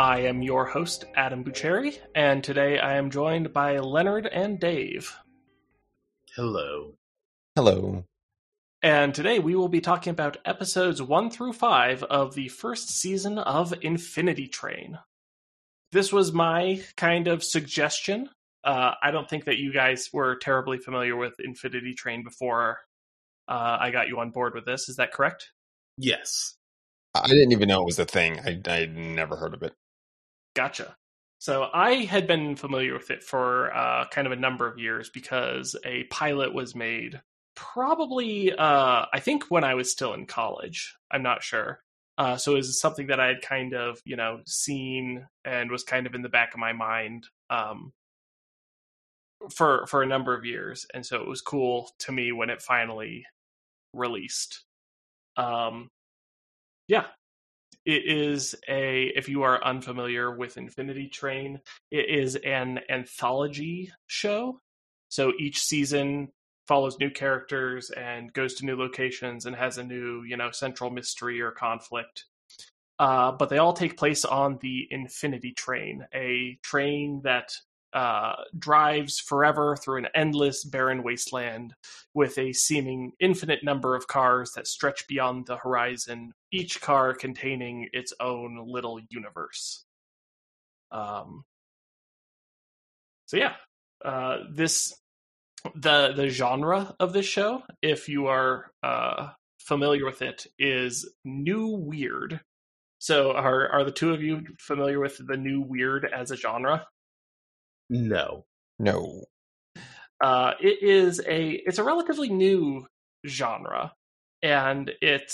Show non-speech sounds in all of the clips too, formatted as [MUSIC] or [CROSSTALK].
I am your host, Adam Bucheri, and today I am joined by Leonard and Dave. Hello. Hello. And today we will be talking about episodes 1 through 5 of the first season of Infinity Train. This was my kind of suggestion. Uh, I don't think that you guys were terribly familiar with Infinity Train before uh, I got you on board with this. Is that correct? Yes. I didn't even know it was a thing. I I'd never heard of it. Gotcha. So I had been familiar with it for uh, kind of a number of years because a pilot was made probably, uh, I think, when I was still in college. I'm not sure. Uh, so it was something that I had kind of, you know, seen and was kind of in the back of my mind um, for for a number of years, and so it was cool to me when it finally released. Um, yeah, it is a if you are unfamiliar with infinity train it is an anthology show. So each season follows new characters and goes to new locations and has a new you know central mystery or conflict. Uh, but they all take place on the infinity train a train that uh, drives forever through an endless barren wasteland with a seeming infinite number of cars that stretch beyond the horizon, each car containing its own little universe. Um, so yeah, uh, this the the genre of this show, if you are uh, familiar with it, is new weird. So are are the two of you familiar with the new weird as a genre? No. No. Uh, it is a it's a relatively new genre, and it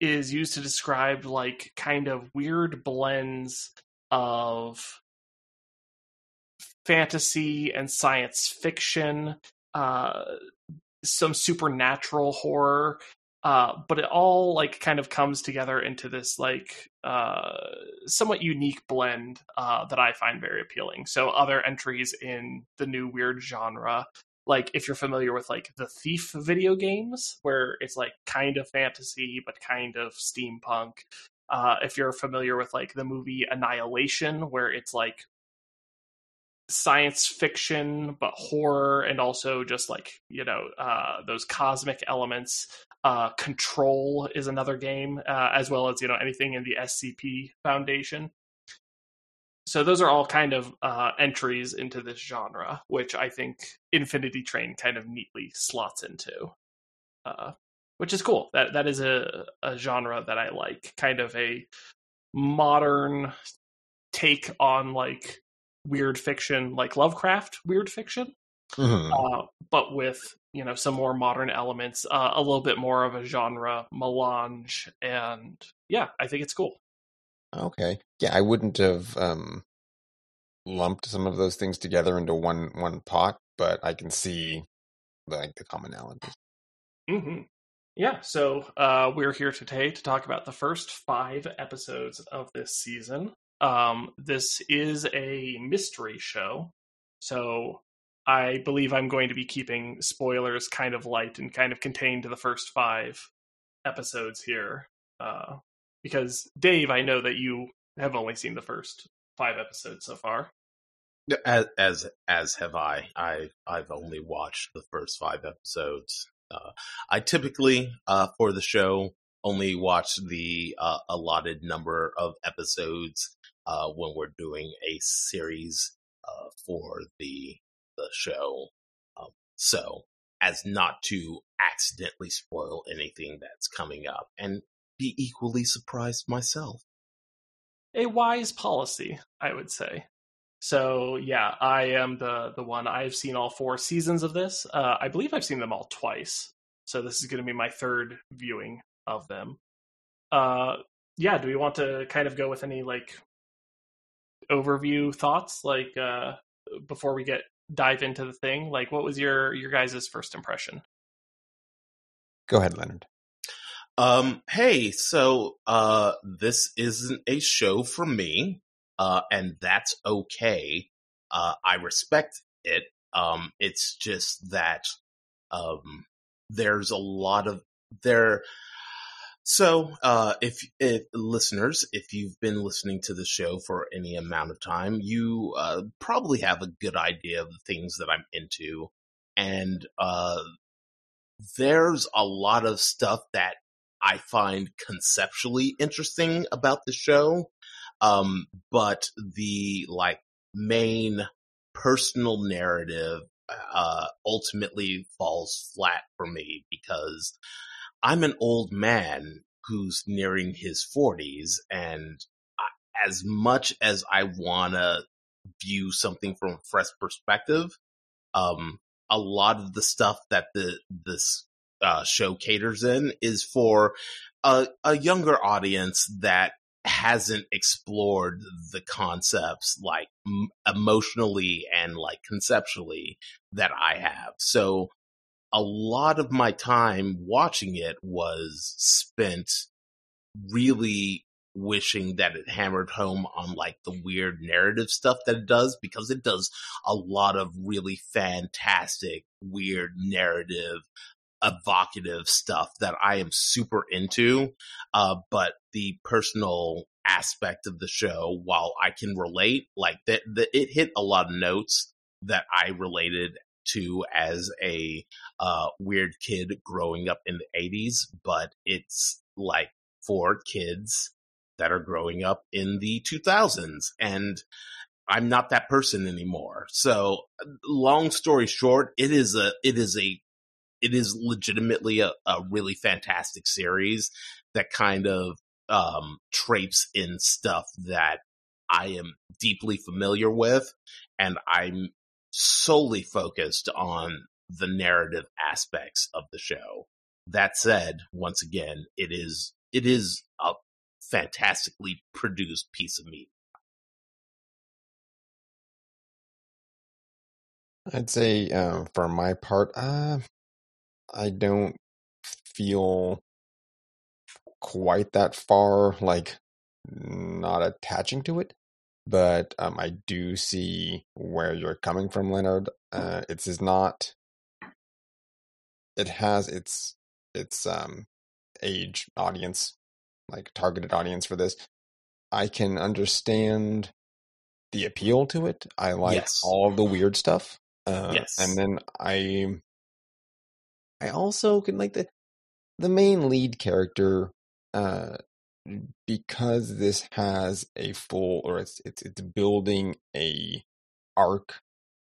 is used to describe like kind of weird blends of fantasy and science fiction, uh, some supernatural horror, uh, but it all like kind of comes together into this like uh, somewhat unique blend uh, that I find very appealing. So other entries in the new weird genre, like if you're familiar with like the Thief video games, where it's like kind of fantasy but kind of steampunk. Uh, if you're familiar with like the movie Annihilation, where it's like science fiction but horror and also just like you know uh, those cosmic elements. Uh, control is another game uh, as well as you know anything in the scp foundation. So those are all kind of uh, entries into this genre which i think infinity train kind of neatly slots into. Uh, which is cool. That that is a, a genre that i like. Kind of a modern take on like weird fiction like Lovecraft weird fiction, Mhm. uh, but with you know some more modern elements, uh, a little bit more of a genre melange, and yeah, I think it's cool. Okay. Yeah, I wouldn't have um, lumped some of those things together into one one pot, but I can see like the commonalities. hmm Yeah, so uh, we're here today to talk about the first five episodes of this season. Um, this is a mystery show, so I believe I'm going to be keeping spoilers kind of light and kind of contained to the first five episodes here. Uh, because Dave, I know that you have only seen the first five episodes so far. As as as have I. I I've only watched the first five episodes. Uh, I typically uh, for the show only watch the uh, allotted number of episodes uh, when we're doing a series uh, for the the show. Um, so as not to accidentally spoil anything that's coming up and be equally surprised myself. a wise policy, I would say. So yeah, I am the the one. I've seen all four seasons of this. Uh, I believe I've seen them all twice. So this is going to be my third viewing of them. Uh, yeah, do we want to kind of go with any like overview thoughts, like uh, before we get dive into the thing? Like, what was your your guys' first impression? Go ahead, Leonard. Um, hey, so uh, this isn't a show for me, uh, and that's okay. Uh, I respect it. Um, it's just that um, there's a lot of there. So, uh, if, if listeners, if you've been listening to the show for any amount of time, you uh, probably have a good idea of the things that I'm into, and uh, there's a lot of stuff that I find conceptually interesting about the show. Um, but the like main personal narrative, uh, ultimately falls flat for me because I'm an old man who's nearing his forties and as much as I wanna view something from a fresh perspective, um, a lot of the stuff that the this uh, show caters in is for a, a younger audience that hasn't explored the concepts like m- emotionally and like conceptually that I have. So a lot of my time watching it was spent really wishing that it hammered home on like the weird narrative stuff that it does because it does a lot of really fantastic weird narrative evocative stuff that I am super into. Uh, but the personal aspect of the show, while I can relate, like that, it hit a lot of notes that I related to as a uh, weird kid growing up in the 80s, but it's like for kids that are growing up in the 2000s. And I'm not that person anymore. So long story short, it is a, it is a it is legitimately a, a really fantastic series that kind of um, traipse in stuff that I am deeply familiar with, and I'm solely focused on the narrative aspects of the show. That said, once again, it is it is a fantastically produced piece of meat. I'd say, uh, for my part, uh, I don't feel quite that far like not attaching to it but um, i do see where you're coming from leonard uh, it is not it has its its um age audience like targeted audience for this i can understand the appeal to it i like Yes. all of the weird stuff uh, Yes. and then i I also can like the the main lead character uh because this has a full or it's it's it's building a arc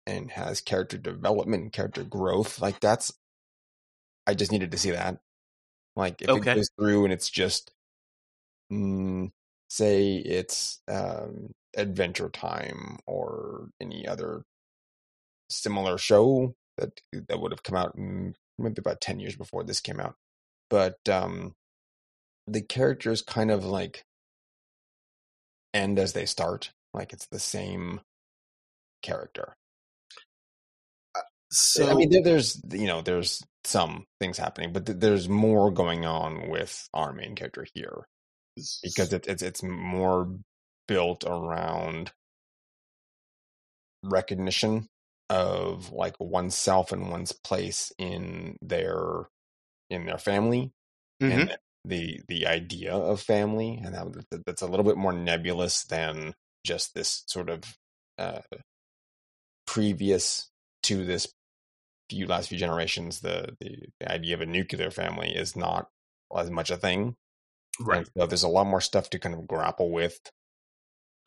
and has character development and character growth like that's I just needed to see that like if Okay. it goes through and it's just mm, say it's um adventure time or any other similar show that that would have come out maybe about 10 years before this came out but um the characters kind of like end as they start like it's the same character So i mean there's you know there's some things happening but th- there's more going on with our main character here because it, it's it's more built around recognition of like oneself and one's place in their in their family Mhm. and the the idea of family and that, that- that's a little bit more nebulous than just this sort of uh previous to this few last few generations the, the the idea of a nuclear family is not as much a thing right. so there's a lot more stuff to kind of grapple with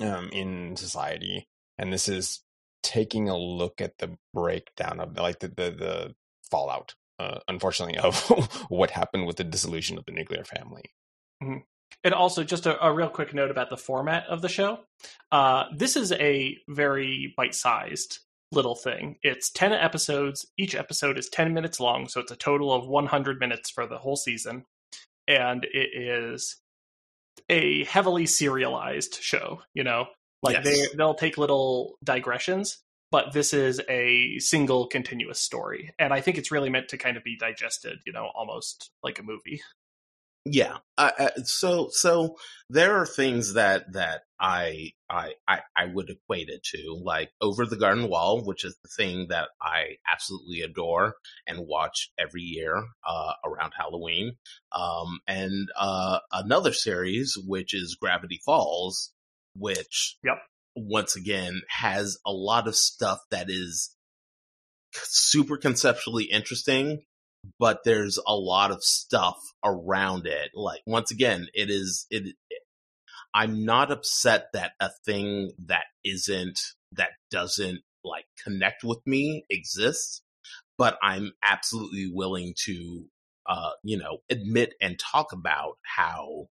um, in society. And this is taking a look at the breakdown of like the, the, the fallout, uh, unfortunately, [LAUGHS] of what happened with the dissolution of the nuclear family. And also, just a, a real quick note about the format of the show. Uh, this is a very bite sized little thing. It's 10 episodes. Each episode is 10 minutes long, so it's a total of 100 minutes for the whole season. And it is a heavily serialized show. You know, like Yes. they they'll take little digressions, but this is a single continuous story, and I think it's really meant to kind of be digested. You know, almost like a movie. Yeah. Uh, uh, so so there are things that that I, I I I would equate it to, like Over the Garden Wall, which is the thing that I absolutely adore and watch every year uh, around Halloween. Um, and uh, another series, which is Gravity Falls, which Yep. Once again has a lot of stuff that is super conceptually interesting but there's a lot of stuff around it. Like once again, it is it, it. I'm not upset that a thing that isn't that doesn't like connect with me exists, but I'm absolutely willing to uh you know admit and talk about how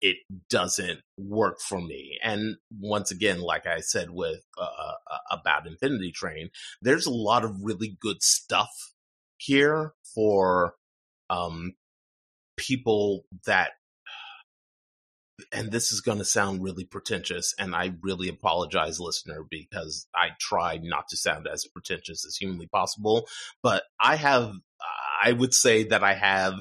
it doesn't work for me. And once again, like I said with uh, about Infinity Train, there's a lot of really good stuff here for um people that and this is going to sound really pretentious and i really apologize listener because i try not to sound as pretentious as humanly possible but i have i would say that i have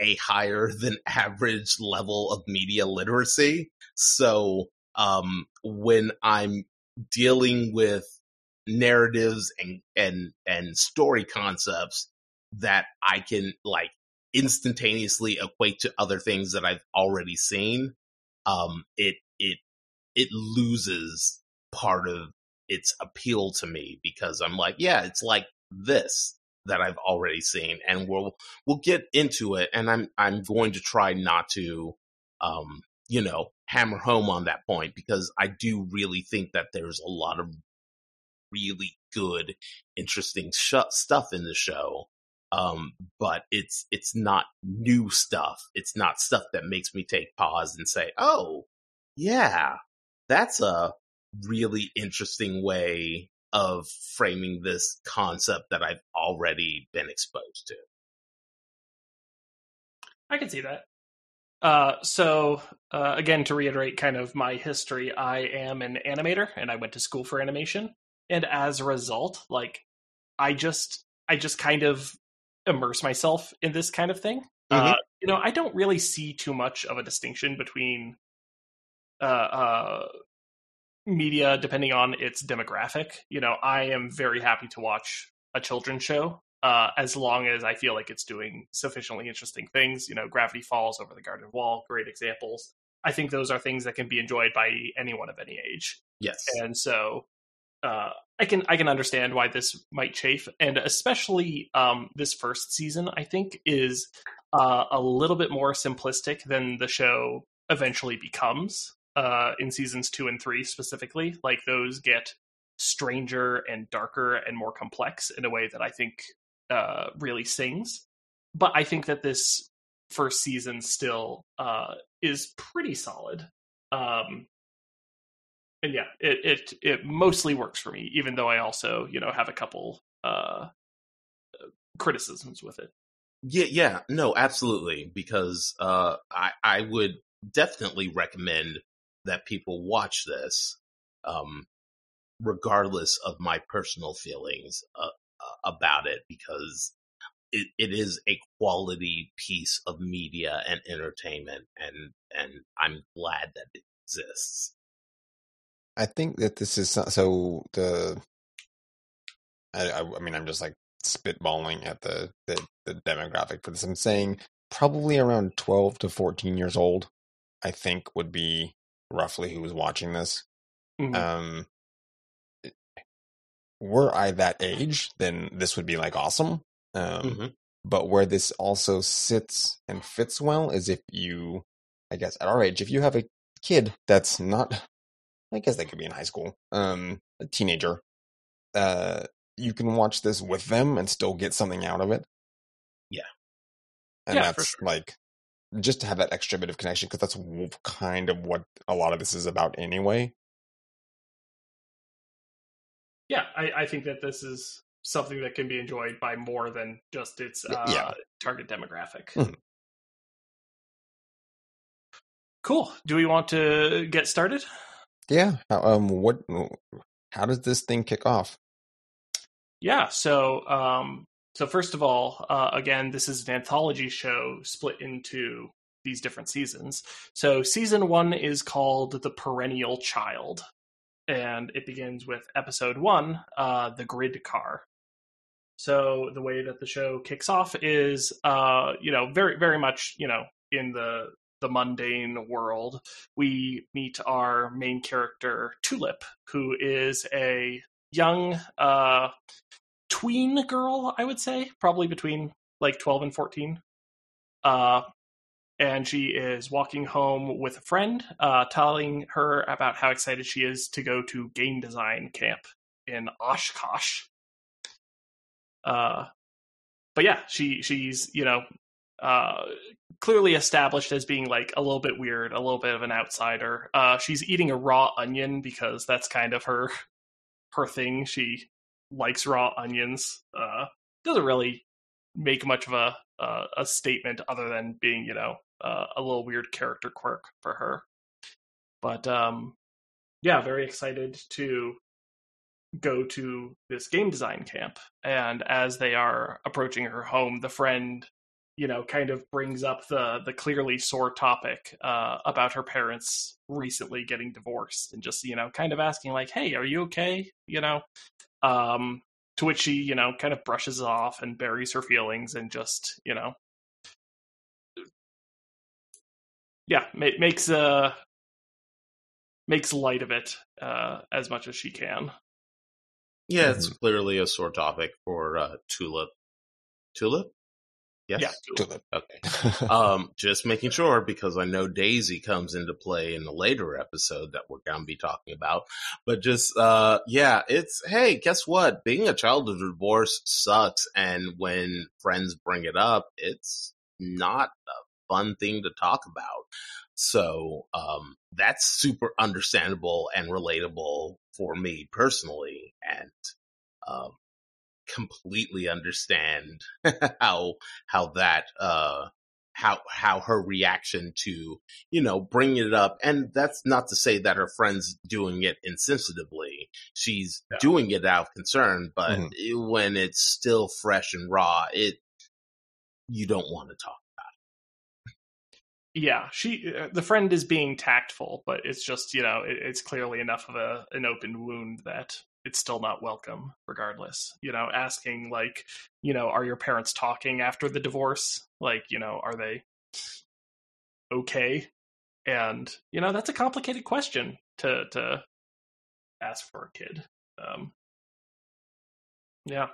a higher [LAUGHS] than average level of media literacy. So um when i'm dealing with narratives and and and story concepts that I can like instantaneously equate to other things that I've already seen, um, it it it loses part of its appeal to me because I'm like, yeah, it's like this that I've already seen, and we'll we'll get into it, and I'm I'm going to try not to, um, you know, hammer home on that point because I do really think that there's a lot of really good, interesting sh- stuff in the show um, but it's it's not new stuff. It's not stuff that makes me take pause and say, "Oh, yeah, that's a really interesting way of framing this concept that I've already been exposed to." I can see that. Uh, so uh, again, to reiterate, kind of my history, I am an animator, and I went to school for animation, and as a result, like I just I just kind of immerse myself in this kind of thing. Mhm. Uh, you know, I don't really see too much of a distinction between uh, uh, media depending on its demographic. You know, I am very happy to watch a children's show uh, as long as I feel like it's doing sufficiently interesting things. You know, Gravity Falls, Over the Garden Wall, great examples. I think those are things that can be enjoyed by anyone of any age Yes. and so uh, I can I can understand why this might chafe, and especially um, this first season. I think is uh, a little bit more simplistic than the show eventually becomes uh, in seasons two and three specifically. Like those get stranger and darker and more complex in a way that I think uh, really sings. But I think that this first season still uh, is pretty solid. Um, and yeah, it, it it mostly works for me, even though I also you know have a couple uh, criticisms with it. Yeah, yeah, no, absolutely. Because uh, I I would definitely recommend that people watch this, um, regardless of my personal feelings uh, about it, because it, it is a quality piece of media and entertainment, and and I'm glad that it exists. I think that this is so, so the. I, I, I mean, I'm just like spitballing at the, the the demographic for this. I'm saying probably around 12 to 14 years old. I think would be roughly who was watching this. Mhm. Um, were I that age, then this would be like awesome. Um, Mhm. but where this also sits and fits well is if you, I guess, at our age, if you have a kid that's not, I guess they could be in high school, um, a teenager, uh, you can watch this with them and still get something out of it. Yeah. And Yeah, that's sure. like just to have that extra bit of connection because that's kind of what a lot of this is about anyway. yeah, I, I think that this is something that can be enjoyed by more than just its uh, yeah. target demographic. Mhm. Cool. Do we want to get started? Yeah. How, um. What? How does this thing kick off? Yeah. So, um, so first of all, uh, again, this is an anthology show split into these different seasons. So, season one is called "The Perennial Child," and it begins with episode one, uh, "The Grid Car." So, the way that the show kicks off is, uh, you know, very, very much, you know, in the the mundane world, we meet our main character, Tulip, who is a young uh, tween girl, I would say, probably between like 12 and 14. Uh, and she is walking home with a friend, uh, telling her about how excited she is to go to game design camp in Oshkosh. Uh, but yeah, she she's you know uh, clearly established as being like a little bit weird, a little bit of an outsider. Uh, she's eating a raw onion because that's kind of her her thing. She likes raw onions. Uh, doesn't really make much of a uh, a statement other than being, you know, uh, a little weird character quirk for her. But um, yeah, very excited to go to this game design camp. And as they are approaching her home, the friend you know kind of brings up the the clearly sore topic uh, about her parents recently getting divorced and just you know kind of asking like hey are you okay? You know? Um to which she you know kind of brushes off and buries her feelings and just you know yeah ma- makes uh makes light of it uh as much as she can. Yeah it's mm-hmm. clearly a sore topic for uh tulip. Tulip Yes. Yeah. Tulip. Okay. [LAUGHS] um, just making sure because I know Daisy comes into play in a later episode that we're going to be talking about. But just, uh, yeah, it's, hey, guess what? Being a child of divorce sucks. And when friends bring it up, it's not a fun thing to talk about. So, um, that's super understandable and relatable for me personally. And, um, completely understand [LAUGHS] how how that uh how how her reaction to you know bringing it up and that's not to say that her friends doing it insensitively she's yeah. doing it out of concern but mm-hmm. it, when it's still fresh and raw it you don't want to talk about it yeah she uh, the friend is being tactful but it's just you know it, it's clearly enough of a an open wound that it's still not welcome regardless you know asking like you know are your parents talking after the divorce? Like you know are they okay? And you know that's a complicated question to to ask for a kid um yeah.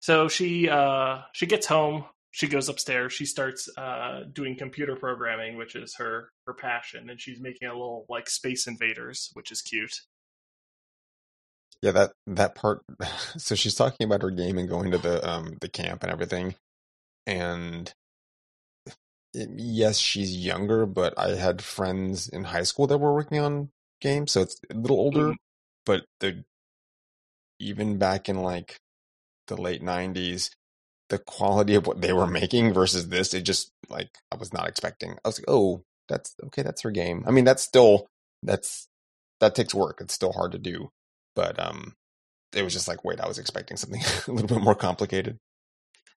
So she uh she gets home she goes upstairs she starts uh doing computer programming which is her her passion and she's making a little like space invaders which is cute yeah, that that part. [LAUGHS] So she's talking about her game and going to the um the camp and everything, and it, yes, she's younger, but I had friends in high school that were working on games, so it's a little older. Mm. But the even back in like the late '90s, the quality of what they were making versus this, it just like I was not expecting. I was like, oh, that's okay, that's her game. I mean, that's still that's that takes work. It's still hard to do but um, it was just like, wait, I was expecting something [LAUGHS] a little bit more complicated.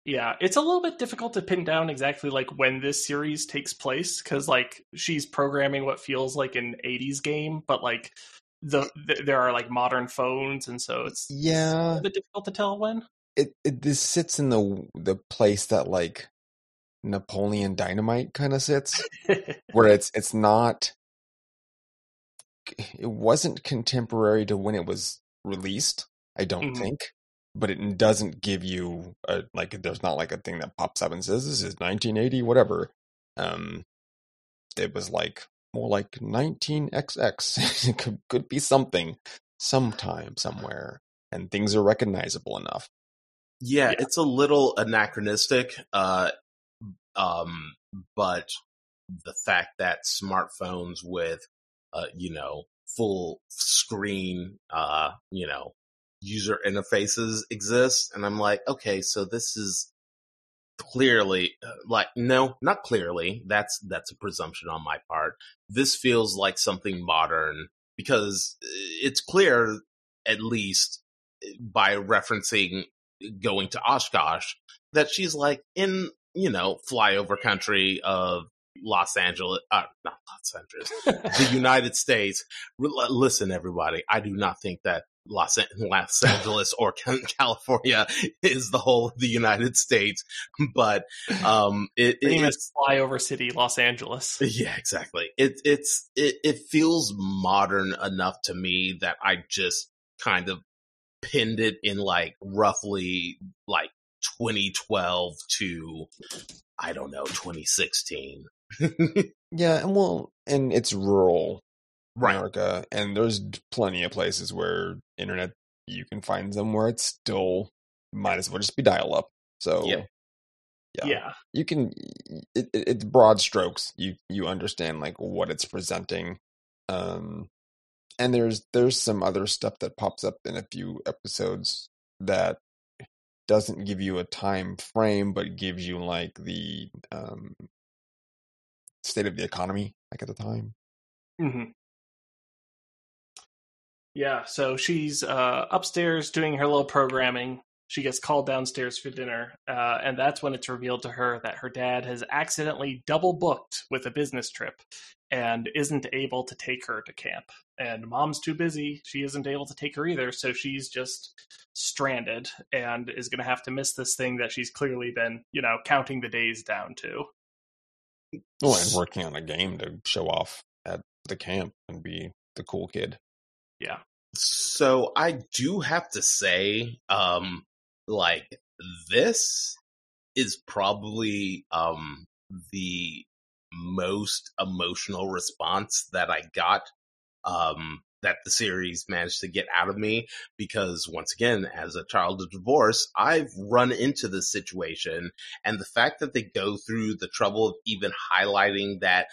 Yeah, it's a little bit difficult to pin down exactly like when this series takes place because like she's programming what feels like an 80s game, but like the, the there are like modern phones, and so it's yeah it's a bit difficult to tell when. It, it this sits in the the place that like Napoleon Dynamite kind of sits, [LAUGHS] where it's it's not it wasn't contemporary to when it was released. I don't mm-hmm. think, but it doesn't give you a like. There's not like a thing that pops up and says this is 1980, whatever. Um, it was like more like 19XX. [LAUGHS] it could could be something sometime somewhere, and things are recognizable enough. Yeah, yeah. it's a little anachronistic. Uh, um, but the fact that smartphones with uh, you know, full screen, uh, you know, user interfaces exist. And I'm like, okay, so this is clearly uh, like no not clearly that's that's a presumption on my part this feels like something modern because it's clear at least by referencing going to oshkosh that she's like in you know flyover country of los angeles uh, not los angeles the [LAUGHS] united states listen everybody i do not think that Los, Los [LAUGHS] Angeles or California is the whole of the United States, but um, it, it famous flyover city, Los Angeles. Yeah, exactly. It it's it, it feels modern enough to me that I just kind of pinned it in like roughly like 2012 to I don't know 2016. [LAUGHS] yeah, and well, and it's rural right. America, and there's plenty of places where internet you can find them where it's still might as well just be dial up. So yeah. yeah, yeah, you can. It, it, it's broad strokes. You you understand like what it's presenting, um, and there's there's some other stuff that pops up in a few episodes that doesn't give you a time frame, but gives you like the um state of the economy like at the time. Mm-hmm. Yeah, so she's uh, upstairs doing her little programming. She gets called downstairs for dinner, uh, and that's when it's revealed to her that her dad has accidentally double booked with a business trip and isn't able to take her to camp. And mom's too busy. She isn't able to take her either, so she's just stranded and is going to have to miss this thing that she's clearly been, you know, counting the days down to. Well, and working on a game to show off at the camp and be the cool kid. Yeah. So I do have to say, um, like this is probably um the most emotional response that I got um that the series managed to get out of me because once again as a child of divorce I've run into this situation and the fact that they go through the trouble of even highlighting that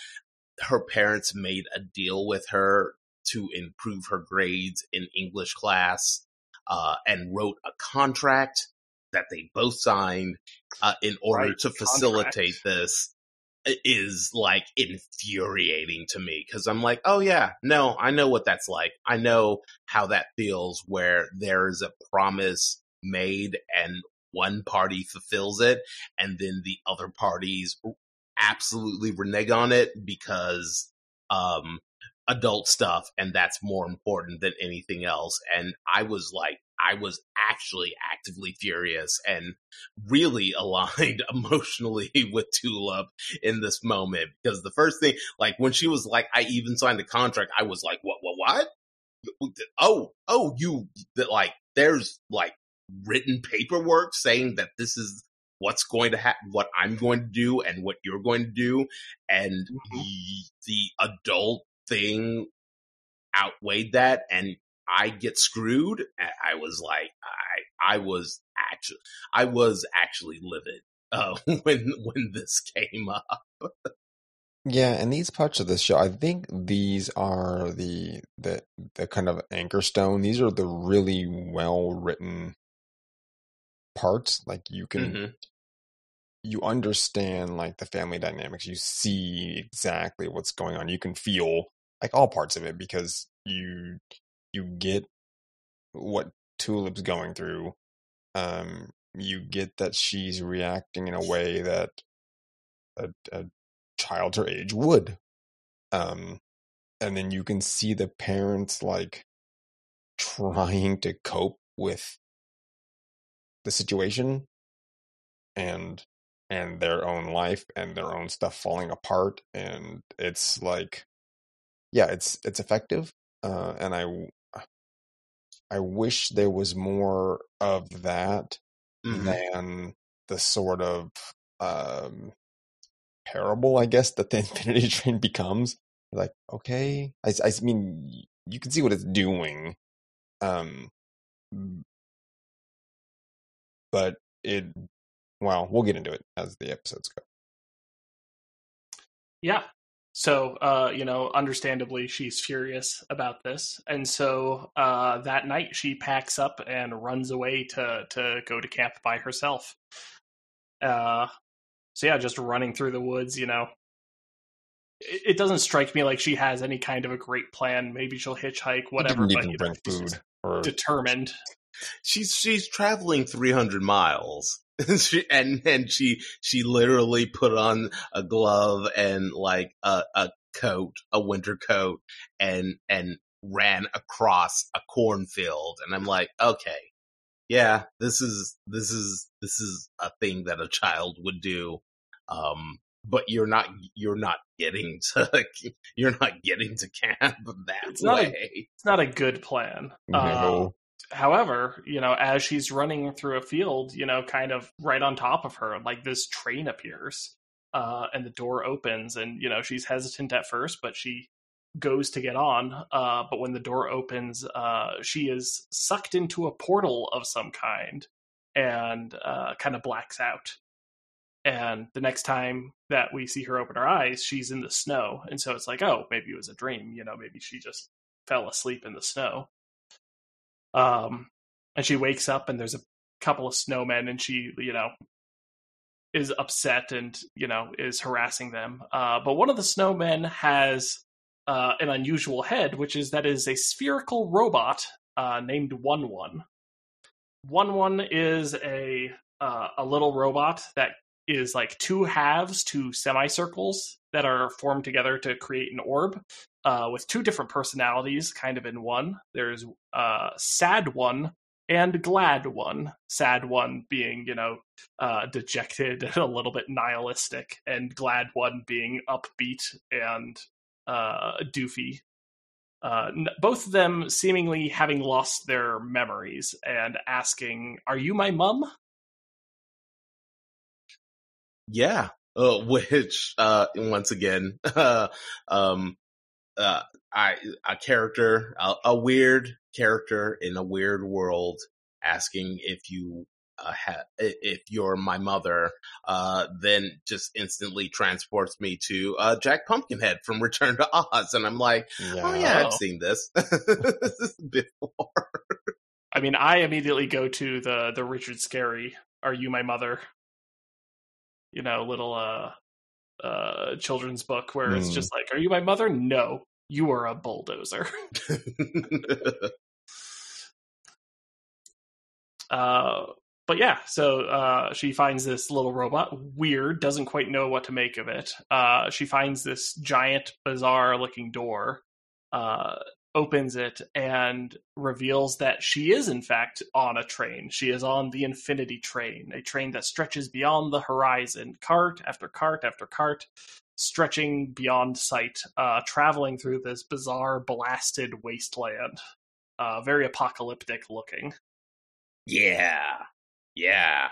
her parents made a deal with her to improve her grades in English class uh, and wrote a contract that they both signed uh, in order right, to facilitate contract. this is like infuriating to me because I'm like, oh yeah, no, I know what that's like. I know how that feels where there is a promise made and one party fulfills it and then the other parties absolutely renege on it because um adult stuff and that's more important than anything else and i was like i was actually actively furious and really [LAUGHS] aligned emotionally with tulip in this moment because the first thing like when she was like i even signed the contract i was like what what what oh oh you like there's like written paperwork saying that this is what's going to happen, what I'm going to do and what you're going to do. And mm-hmm. the, the adult thing outweighed that and I get screwed. I was like, I, I was actually, I was actually livid uh, [LAUGHS] when when this came up. yeah, and these parts of the show, I think these are the the the kind of anchor stone. These are the really well written parts. Like you can. Mm-hmm. You understand like the family dynamics. You see exactly what's going on. You can feel like all parts of it because you you get what Tulip's going through. Um, you get that she's reacting in a way that a, a child her age would. Um, and then you can see the parents like trying to cope with the situation and and their own life and their own stuff falling apart and it's like yeah, it's it's effective, uh, and I I wish there was more of that mm-hmm. than the sort of um, parable, I guess, that the [LAUGHS] Infinity Train becomes. Like, okay, I, I mean, you can see what it's doing, um, but it. Well, we'll get into it as the episodes go. Yeah, so, uh, you know, understandably, she's furious about this, and so uh, that night she packs up and runs away to to go to camp by herself. Uh, so yeah, just running through the woods, you know. It, it doesn't strike me like she has any kind of a great plan. Maybe she'll hitchhike, whatever. Didn't But even you know, bring she's food. just Or determined. she's she's traveling 300 miles [LAUGHS] she, and and she she literally put on a glove and like a, a coat a winter coat and and ran across a cornfield and i'm like okay yeah this is this is this is a thing that a child would do um but you're not you're not getting [LAUGHS] to you're not getting to camp that It's not a- way It's not a good plan. Uh, no. However, you know, as she's running through a field, you know, kind of right on top of her, like this train appears, uh, and the door opens, and you know, she's hesitant at first, but she goes to get on. Uh, but when the door opens, uh, she is sucked into a portal of some kind, and uh, kind of blacks out. And the next time that we see her open her eyes, she's in the snow, and so it's like, oh, maybe it was a dream. You know, maybe she just fell asleep in the snow. Um, and she wakes up and there's a couple of snowmen and she, you know, is upset and, you know, is harassing them. Uh, but one of the snowmen has uh, an unusual head, which is that is a spherical robot uh, named One One. One One is a uh, a little robot that is like two halves two semicircles that are formed together to create an orb uh, with two different personalities kind of in one. There's uh, sad one and glad one. Sad one being, you know, uh, dejected and [LAUGHS] a little bit nihilistic, and glad one being upbeat and uh, doofy. Uh, both of them seemingly having lost their memories and asking, "Are you my mum?" Yeah. Uh, [LAUGHS] which, uh, once again, [LAUGHS] um, uh, I, a character, a, a weird character in a weird world asking if you, uh, ha- if you're my mother, uh, then just instantly transports me to, uh, Jack Pumpkinhead from Return to Oz. And I'm like, oh yeah. I've seen this [LAUGHS] before. I mean, I immediately go to the the Richard Scarry "Are You My Mother?" You know, little uh uh children's book where it's Hmm. just like, "Are you my mother?" No, you are a bulldozer. [LAUGHS] Uh, but yeah, so uh, she finds this little robot weird, doesn't quite know what to make of it. Uh, she finds this giant, bizarre looking door, uh, opens it, and reveals that she is, in fact, on a train. She is on the Infinity Train, a train that stretches beyond the horizon, cart after cart after cart. Stretching beyond sight, uh, traveling through this bizarre, blasted wasteland. Uh, very apocalyptic looking. yeah yeah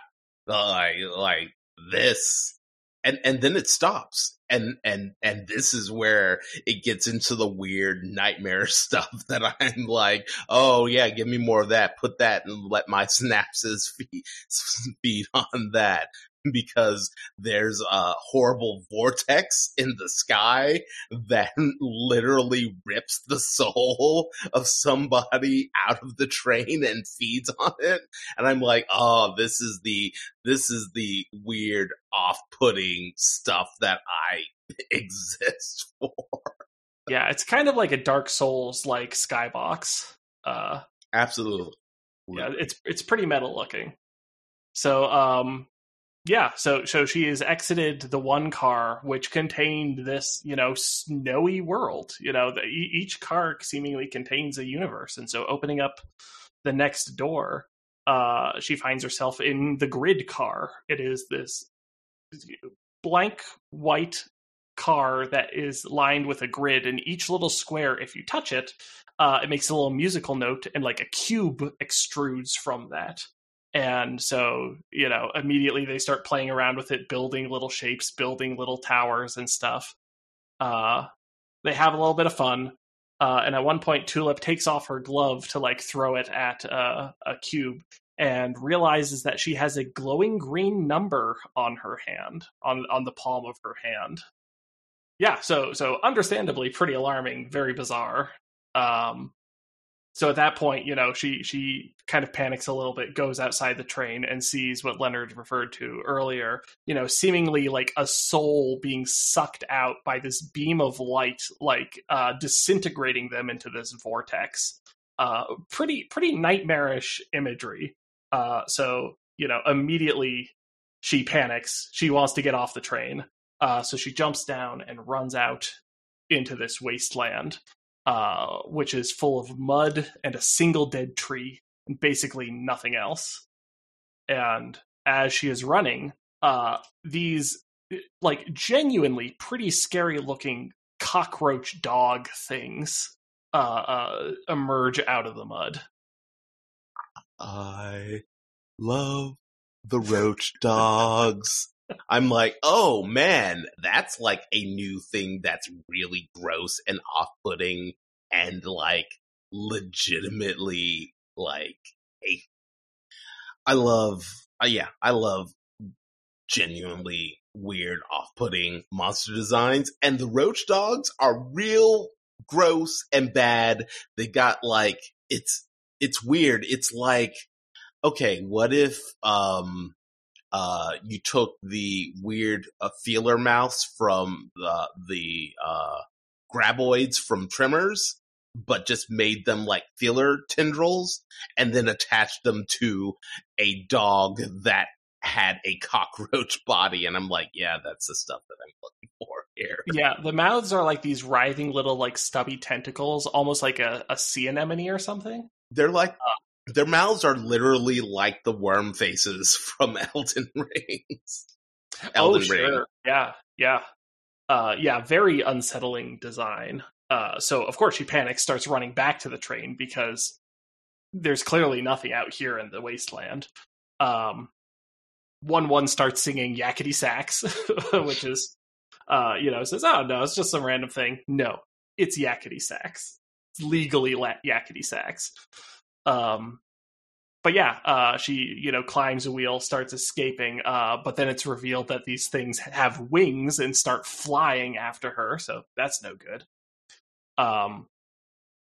like like this and and then it stops and and and this is where it gets into the weird nightmare [LAUGHS] stuff that i'm like oh yeah give me more of that. Put that and let my [LAUGHS] synapses feed, feed on that [LAUGHS] because there's a horrible vortex in the sky that [LAUGHS] literally rips the soul of somebody out of the train and feeds on it and I'm like, oh, this is the this is the weird, off-putting stuff that I [LAUGHS] exist for. Yeah, it's kind of like a Dark Souls like skybox. Uh Absolutely. yeah, it's it's pretty metal looking. So um yeah, so so she has exited the one car which contained this, you know, snowy world. You know, the, each car seemingly contains a universe, and so opening up the next door, uh, she finds herself in the grid car. It is this blank white car that is lined with a grid, and each little square, if you touch it, uh, it makes a little musical note, and like a cube extrudes from that. And so, you know, immediately they start playing around with it, building little shapes, building little towers and stuff. Uh, they have a little bit of fun. Uh, and at one point, Tulip takes off her glove to like throw it at uh, a cube and realizes that she has a glowing green number on her hand, on on the palm of her hand. Yeah, so so understandably pretty alarming, very bizarre. Um, so at that point, you know, she she kind of panics a little bit, goes outside the train and sees what Leonard referred to earlier, you know, seemingly like a soul being sucked out by this beam of light, like uh, disintegrating them into this vortex. Uh, pretty pretty nightmarish imagery. Uh, so you know, immediately she panics. She wants to get off the train. Uh, so she jumps down and runs out into this wasteland uh, which is full of mud and a single dead tree and basically nothing else. And as she is running, uh, these like genuinely pretty scary looking cockroach dog things uh, uh, emerge out of the mud. I love the roach dogs. I'm like, oh man, that's like a new thing that's really gross and off putting and like legitimately like. I love, uh, yeah, I love genuinely weird, off putting monster designs. And the roach dogs are real gross and bad. They got like, it's, it's weird. It's like, okay, what if, um, uh, you took the weird uh, feeler mouths from the the uh, graboids from Tremors, but just made them like feeler tendrils, and then attached them to a dog that had a [LAUGHS] cockroach body. And I'm like, yeah, that's the stuff that I'm looking for here. Yeah, the mouths are like these writhing little like stubby tentacles, almost like a, a sea anemone or something. They're like uh, their mouths are literally like the worm faces [LAUGHS] from Elden Rings. Elden oh, sure. Ring. Yeah, yeah. Uh, yeah, very unsettling design. Uh, so of course she panics, starts running back to the train because there's clearly nothing out here in the wasteland. Um, one one starts singing yakety sax, [LAUGHS] which is, uh, you know, says, "Oh no, it's just some random thing." No, it's yakety sax. It's legally la- yakety sax. Um, but yeah, uh, she you know climbs a wheel, starts escaping, uh, but then it's revealed that these things have wings and start flying after her. So that's no good. Um,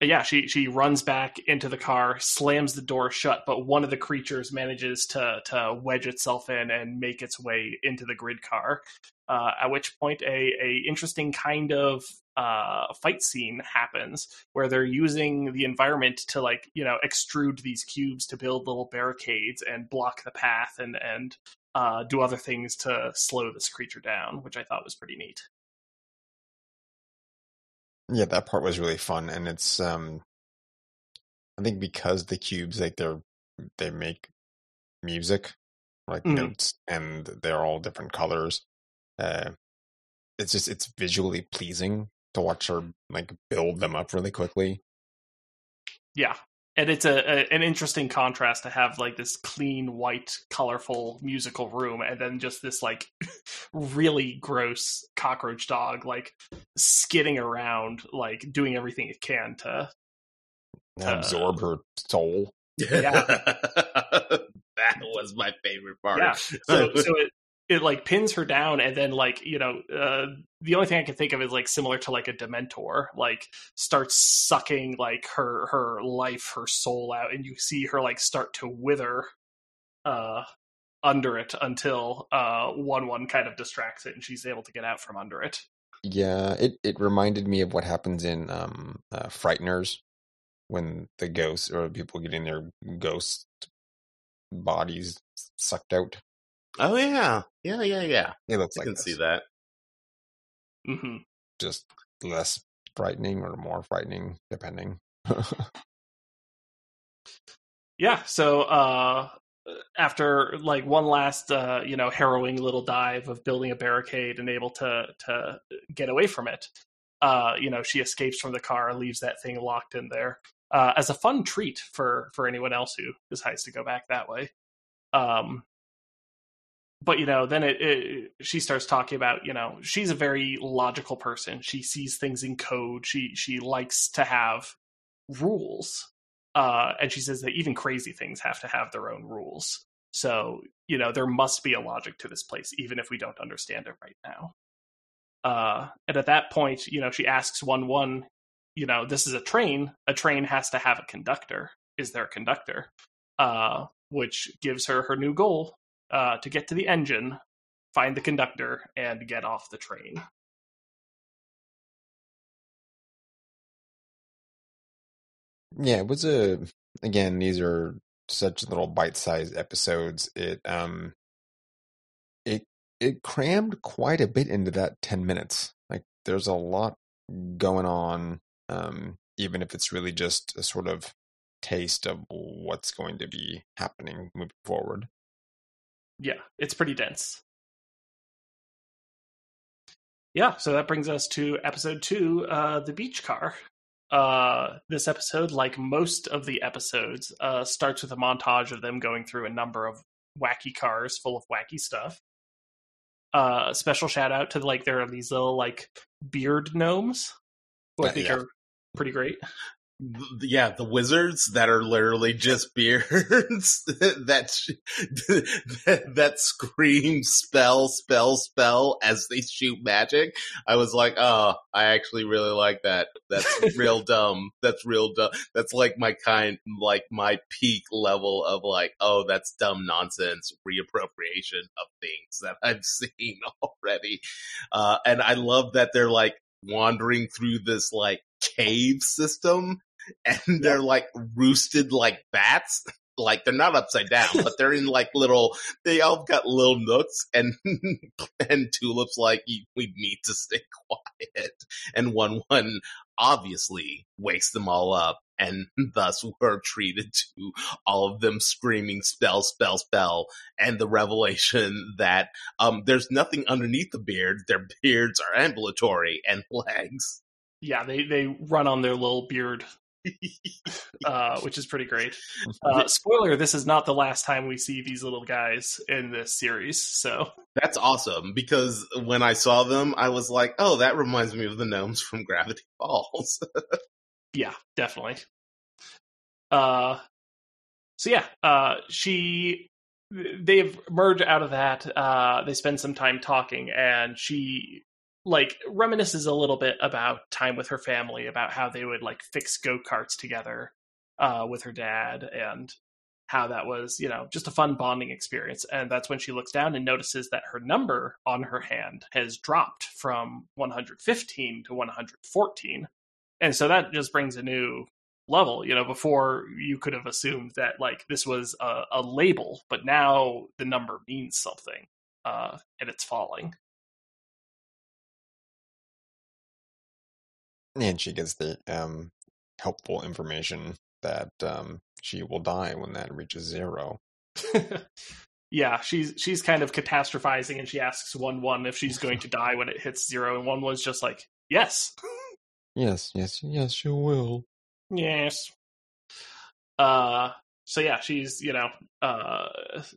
yeah, she she runs back into the car, slams the door shut, but one of the creatures manages to to wedge itself in and make its way into the grid car. Uh, at which point, a a interesting kind of uh, fight scene happens where they're using the environment to like you know extrude these cubes to build little barricades and block the path and and uh, do other things to slow this creature down, which I thought was pretty neat. Yeah, that part was really fun, and it's um, I think because the cubes like they're they make music like mm. notes and they're all different colors. Uh, it's just it's visually pleasing to watch her like build them up really quickly. Yeah, and it's a, a, an interesting contrast to have like this clean white colorful musical room and then just this like [LAUGHS] really gross cockroach dog like skidding around like doing everything it can to, to absorb her soul. Yeah. [LAUGHS] That was my favorite part. Yeah. So so it it like pins her down and then like you know uh, the only thing i can think of is like similar to like a dementor like starts sucking like her her life her soul out and you see her like start to wither uh under it until uh one one kind of distracts it and she's able to get out from under it. Yeah it it reminded me of what happens in um uh, frighteners when the ghosts or people getting their ghost bodies sucked out Oh yeah, yeah, yeah, yeah. It looks like I like can this. see that. Mm-hmm. Just less frightening or more frightening, depending. [LAUGHS] yeah. So uh, after like one last uh, you know harrowing little dive of building a barricade and able to to get away from it, uh, you know she escapes from the car, and leaves that thing locked in there. Uh, as a fun treat for for anyone else who decides to go back that way. Um, but you know then it, it, she starts talking about you know she's a very logical person she sees things in code she she likes to have rules uh and she says that even crazy things have to have their own rules so you know there must be a logic to this place even if we don't understand it right now uh and at that point you know she asks one one you know, this is a train. A train has to have a conductor. Is there a conductor? Uh, which gives her her new goal uh, to get to the engine, find the conductor, and get off the train. Yeah, it was a again, these are such little bite-sized episodes. It um it it crammed quite a bit into that 10 minutes. Like there's a lot going on um even if it's really just a sort of taste of what's going to be happening moving forward. Yeah, it's pretty dense. Yeah, so that brings us to episode two, uh, the beach car. Uh, this episode, like most of the episodes, uh, starts with a montage of them going through a number of wacky cars full of wacky stuff. Uh, special shout out to like there are these little like beard gnomes, who I [LAUGHS] think yeah. are pretty great. Yeah, the wizards that are literally just [LAUGHS] beards [LAUGHS] that, that [LAUGHS] that scream spell spell spell as they shoot magic. I was like, oh, I actually really like that. That's real dumb. That's real dumb. That's like my kind, like my peak level of like, oh, that's dumb nonsense reappropriation of things that I've seen already. Uh, and I love that they're like wandering through this like cave system and they're like roosted like bats. [LAUGHS] Like they're not upside down, but they're in like little. They all got little nooks, and [LAUGHS] and tulips like we need to stay [LAUGHS] quiet. And one one obviously wakes them all up, and thus we're treated to all of them screaming spell, spell, spell, and the revelation that um there's nothing underneath the beard. Their beards are ambulatory and legs. Yeah, they they run on their little beard, [LAUGHS] uh, which is pretty great. [LAUGHS] Uh, spoiler: This is not the last time we see these little guys in this series. So That's awesome because when I saw them, I was like, "Oh, that reminds me of the gnomes from Gravity [LAUGHS] Falls." yeah, definitely. Uh, so yeah, uh, she they've merged out of that. Uh, they spend some time talking, and she like reminisces a little bit about time with her family, about how they would like fix go karts together uh, with her dad, and how that was you know just a fun bonding experience. And that's when she looks down and notices that her number on her hand has dropped from 115 to 114 and so that just brings a new level you know before you could have assumed that like this was a, a label but now the number means something uh and it's falling And she gets the um helpful information that um she will die when that reaches zero. [LAUGHS] yeah she's she's kind of catastrophizing and she asks one one if she's going [LAUGHS] to die when it hits zero and one was just like yes Yes, yes, yes, you will. Yes. Uh so yeah, she's, you know, uh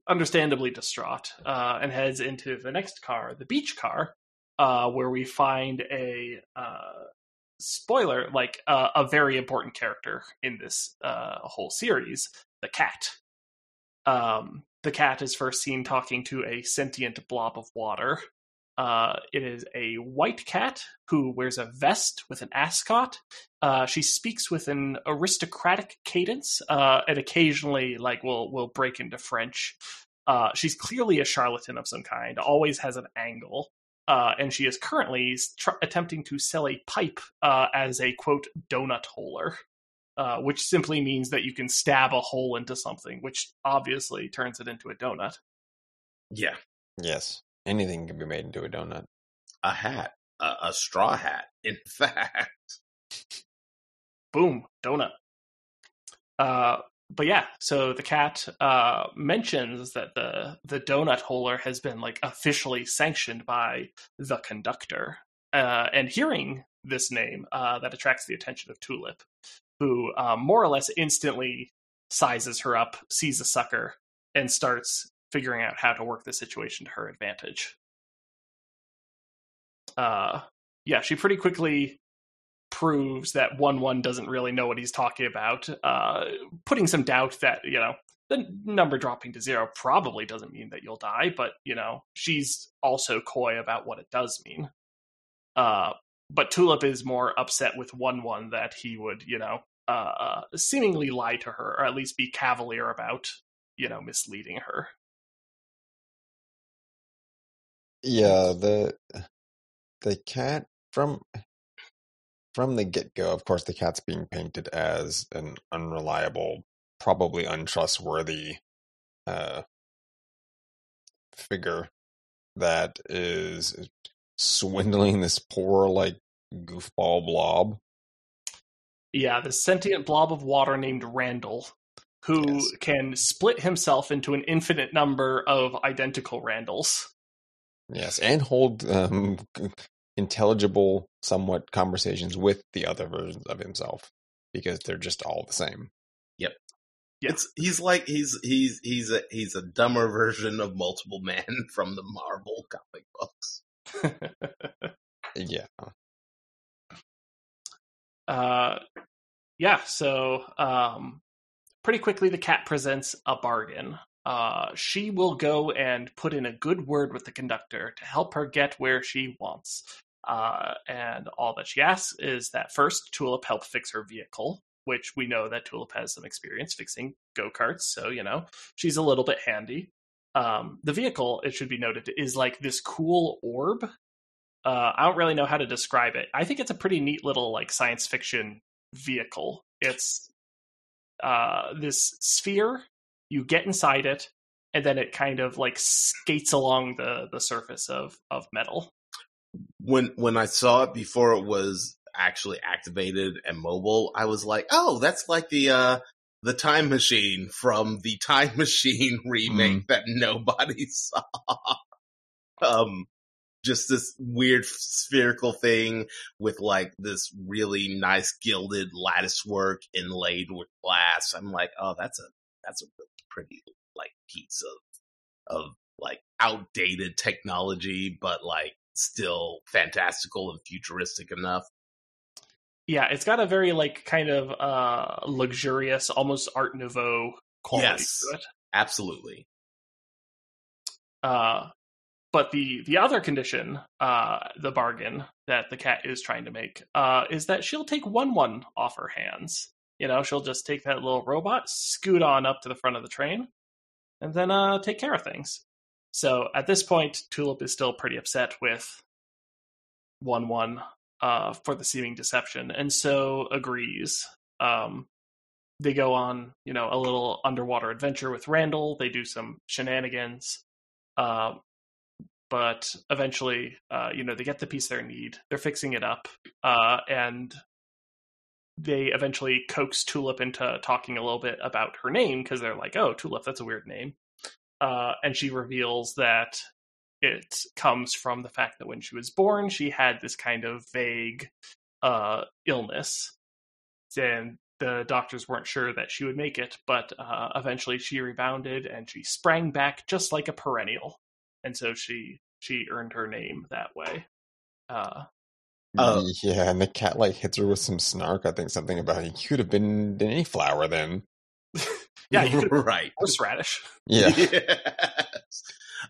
understandably distraught, uh, and heads into the next car, the beach car, uh, where we find a uh spoiler, like uh, a very important character in this uh whole series, the cat. Um the cat is first seen talking to a sentient blob of water. Uh, it is a white cat who wears a vest with an ascot uh, she speaks with an aristocratic cadence, uh, and occasionally, like, will will break into French. Uh, she's clearly a charlatan of some kind. Always has an angle, uh, and she is currently tr- attempting to sell a pipe uh, as a quote donut holer, uh, which simply means that you can stab a hole into something, which obviously turns it into a donut. yeah, Yes. Anything can be made into a donut. a hat, a, a straw hat. In [LAUGHS] fact, boom, donut. But yeah, so the cat uh, mentions that the the donut holer has been like officially sanctioned by the conductor, uh, and hearing this name uh, that attracts the attention of Tulip, who uh, more or less instantly sizes her up, sees a sucker, and starts figuring out how to work the situation to her advantage. Uh, yeah, she pretty quickly proves that one one doesn't really know what he's talking about, uh, putting some doubt that you know the number dropping to zero probably doesn't mean that you'll die, but you know she's also coy about what it does mean. Uh, but Tulip is more upset with One One that he would, you know, uh, seemingly lie to her, or at least be cavalier about, you know, misleading her. Yeah, the the cat from from the get go, of course, the cat's being painted as an unreliable, probably untrustworthy uh, figure that is swindling this poor, like, goofball blob. Yeah, the sentient blob of water named Randall, who Yes. can split himself into an infinite number of identical Randalls. Yes, and hold um, intelligible, somewhat conversations with the other versions of himself because they're just all the same. Yeah. It's he's like he's he's he's a he's a dumber version of multiple man [LAUGHS] from the Marvel comic books. [LAUGHS] Yeah. uh, yeah, so um, pretty quickly the cat presents a bargain. Uh, she will go and put in a good word with the conductor to help her get where she wants. Uh, and all that she asks is that first Tulip help fix her vehicle, which we know that Tulip has some experience fixing go karts, so you know she's a little bit handy. Um, the vehicle, it should be noted, is like this cool orb. Uh, I don't really know how to describe it. I think it's a pretty neat little like science fiction vehicle. It's uh, this sphere. You get inside it, and then it kind of like skates along the the surface of of metal. When when I saw it before it was actually activated and mobile, I was like, oh, that's like the uh the time machine from the time [LAUGHS] machine remake that nobody [LAUGHS] saw. um just this weird spherical thing with like this really nice gilded lattice work inlaid with glass. I'm like, oh, that's a that's a really pretty like piece of of like outdated technology, but like still fantastical and futuristic enough. Yeah, it's got a very like kind of uh luxurious, almost Art Nouveau quality Yes. to it. Absolutely. Uh, but the the other condition, uh, the bargain that the cat is trying to make, uh, is that she'll take one one off her hands. You know, she'll just take that little robot, scoot on up to the front of the train, and then uh, take care of things. So at this point, Tulip is still pretty upset with one one uh, for the seeming deception, and so agrees. Um, they go on, you know, a little underwater adventure with Randall. They do some shenanigans. Uh, but eventually, uh, you know, they get the piece they need. They're fixing it up, uh, and they eventually coax Tulip into talking a little bit about her name because they're like, "Oh, Tulip, that's a weird name," uh, and she reveals that it comes from the fact that when she was born, she had this kind of vague uh, illness, and the doctors weren't sure that she would make it, but uh, eventually she rebounded and she sprang back just like a perennial, and so she she earned her name that way. Uh, Oh. Yeah, and the cat like hits her with some snark. I think something about you could have been any flower then. [LAUGHS] yeah, you could right. horseradish. [LAUGHS] Yeah. Yes.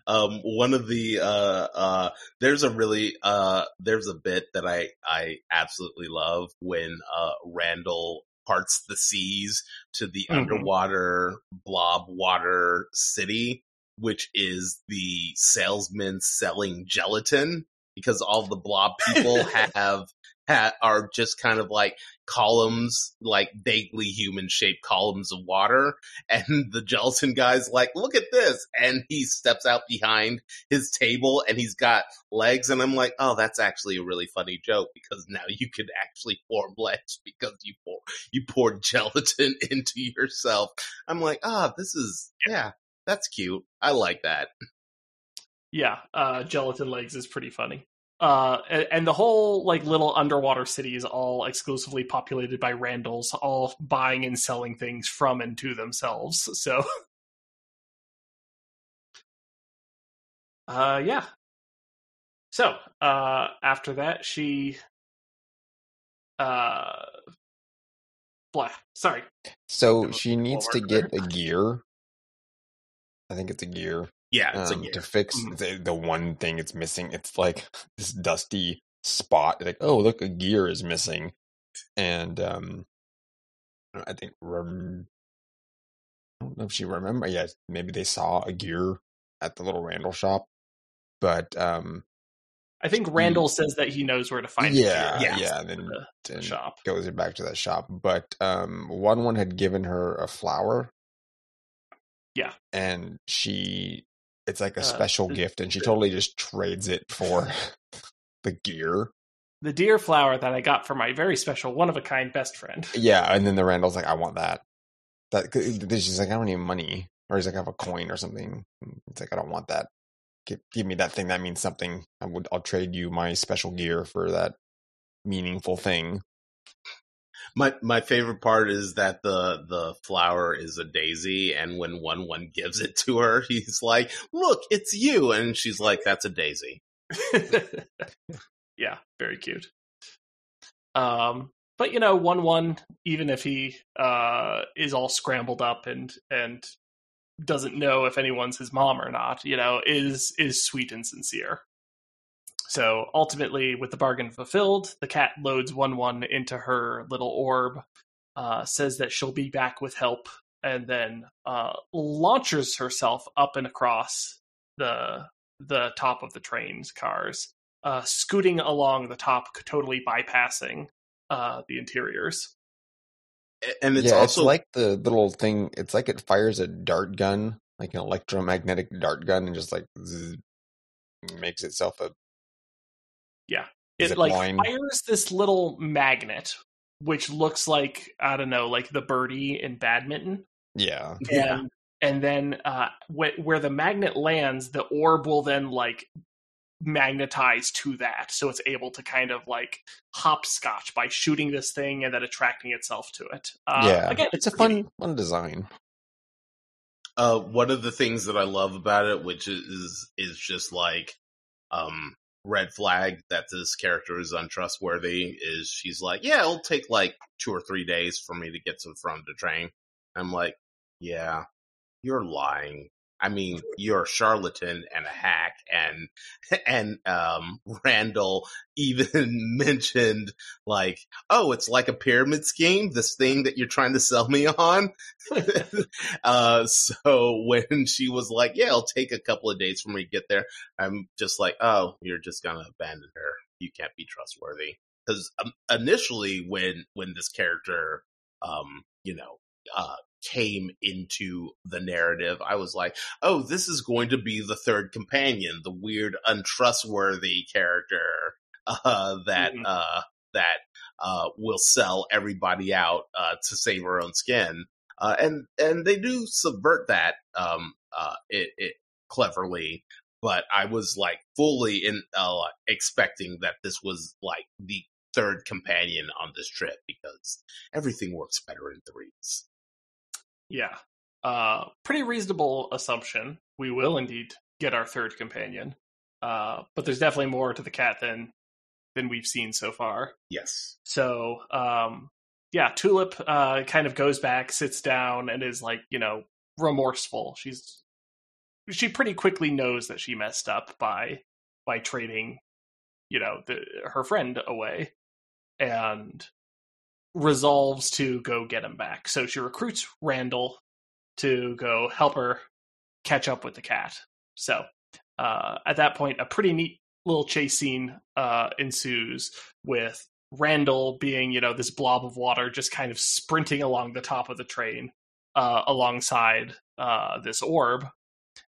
Um, one of the uh, uh, there's a really uh, there's a bit that I I absolutely love when uh, Randall parts the seas to the Mhm. underwater blob water city, which is the salesman selling gelatin because all the blob people [LAUGHS] have ha- are just kind of like columns, like vaguely human shaped columns of water. And the gelatin guy's like, look at this. And he steps out behind his table and he's got legs. And I'm like, oh, that's actually a really funny joke because now you can actually form legs because you pour, you poured gelatin [LAUGHS] into yourself. I'm like, ah, this is, yeah, that's cute. I like that. Yeah, uh, gelatin legs is pretty funny. Uh, and, and the whole like little underwater city is all exclusively populated by Randalls, all buying and selling things from and to themselves. [LAUGHS] So, uh, yeah. So, uh, after that, she, uh, blah. Sorry. So she needs to get a gear. I think it's a gear Yeah, it's um, to fix Mhm. the, the one thing it's missing. It's like [LAUGHS] this dusty spot like, oh look, a gear is missing, and um, I think rem- I don't know if she remember. Yeah, maybe they saw a gear at the little Randall shop, but um, I think Randall says that he knows where to find yeah, gear. yeah, and then the, the and shop. goes back to that shop. But um, one one had given her a flower. Yeah. and she, it's like a Uh, special the- gift, and she totally just trades it for [LAUGHS] the gear. The deer flower that I got for my very special, one of a kind best friend. Yeah, and then the Randall's like, I want that. That she's like, I don't need money, or he's like, I have a coin or something. It's like, I don't want that. Give, give me that thing that means something. I would, I'll trade you my special gear for that meaningful thing. My my favorite part is that the the flower is a daisy, and when one one gives it to her, he's like, "Look, it's you," and she's like, "That's a daisy." [LAUGHS] yeah, very cute. Um, but you know, one one, even if he uh is all scrambled up and and doesn't know if anyone's his mom or not, you know, is is sweet and sincere. So ultimately, with the bargain fulfilled, the cat loads one one into her little orb, uh, says that she'll be back with help, and then uh, launches herself up and across the the top of the train's cars, uh, scooting along the top, totally bypassing uh, the interiors. And it's yeah, also it's like the little thing. It's like it fires a dart gun, like an electromagnetic dart gun, and just like zzz, makes itself a It zip like line. fires this little magnet, which looks like I don't know, like the birdie in badminton. Yeah, Yeah. and and then uh, wh- where the magnet lands, the orb will then like magnetize to that, so it's able to kind of like hopscotch by shooting this thing and then attracting itself to it. Uh, yeah. again, it's a pretty- fun, fun design. uh, one of the things that I love about it, which is is just like um, red flag that this character is untrustworthy, is she's like, yeah, it'll take like two or three days for me to get to of the train. I'm like, yeah, you're lying. I mean, you're a charlatan and a hack, and [LAUGHS] and um, Randall even [LAUGHS] mentioned like, oh, it's like a pyramid scheme. This thing that you're trying to sell me on. [LAUGHS] uh, so when she was like, "Yeah, I'll take a couple of days for me to get there," I'm just like, "Oh, you're just gonna abandon her. You can't be trustworthy." Because um, initially, when when this character, um, you know, uh, came into the narrative, I was like, "Oh, this is going to be the third companion, the weird, untrustworthy character uh, that Mhm. uh, that uh, will sell everybody out uh, to save her own skin." uh, and and they do subvert that um, uh, it, it cleverly. But I was like fully in uh, expecting that this was like the third companion on this trip because everything works better in threes. Yeah. Uh, pretty reasonable assumption. We will indeed get our third companion. Uh, but there's definitely more to the cat than than we've seen so far. Yes. So, um, yeah, Tulip uh, kind of goes back, sits down, and is like, you know, remorseful. She's she pretty quickly knows that she messed up by by trading, you know, the, her friend away, and resolves to go get him back. So she recruits Randall to go help her catch up with the cat. So uh, at that point, a pretty neat little chase scene uh, ensues with Randall being, you know, this blob of water just kind of sprinting along the top of the train uh, alongside uh, this orb.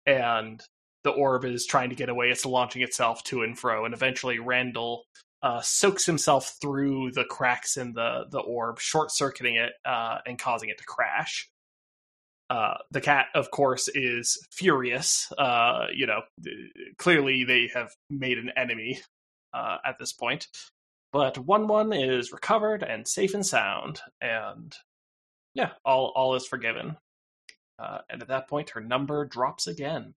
And the orb is trying to get away. It's launching itself to and fro. And eventually, Randall uh, soaks himself through the cracks in the, the orb, short circuiting it uh, and causing it to crash. Uh, the cat, of course, is furious. Uh, you know, clearly they have made an enemy uh, at this point. But one one is recovered and safe and sound, and yeah, all all is forgiven. Uh, and at that point, her number drops again.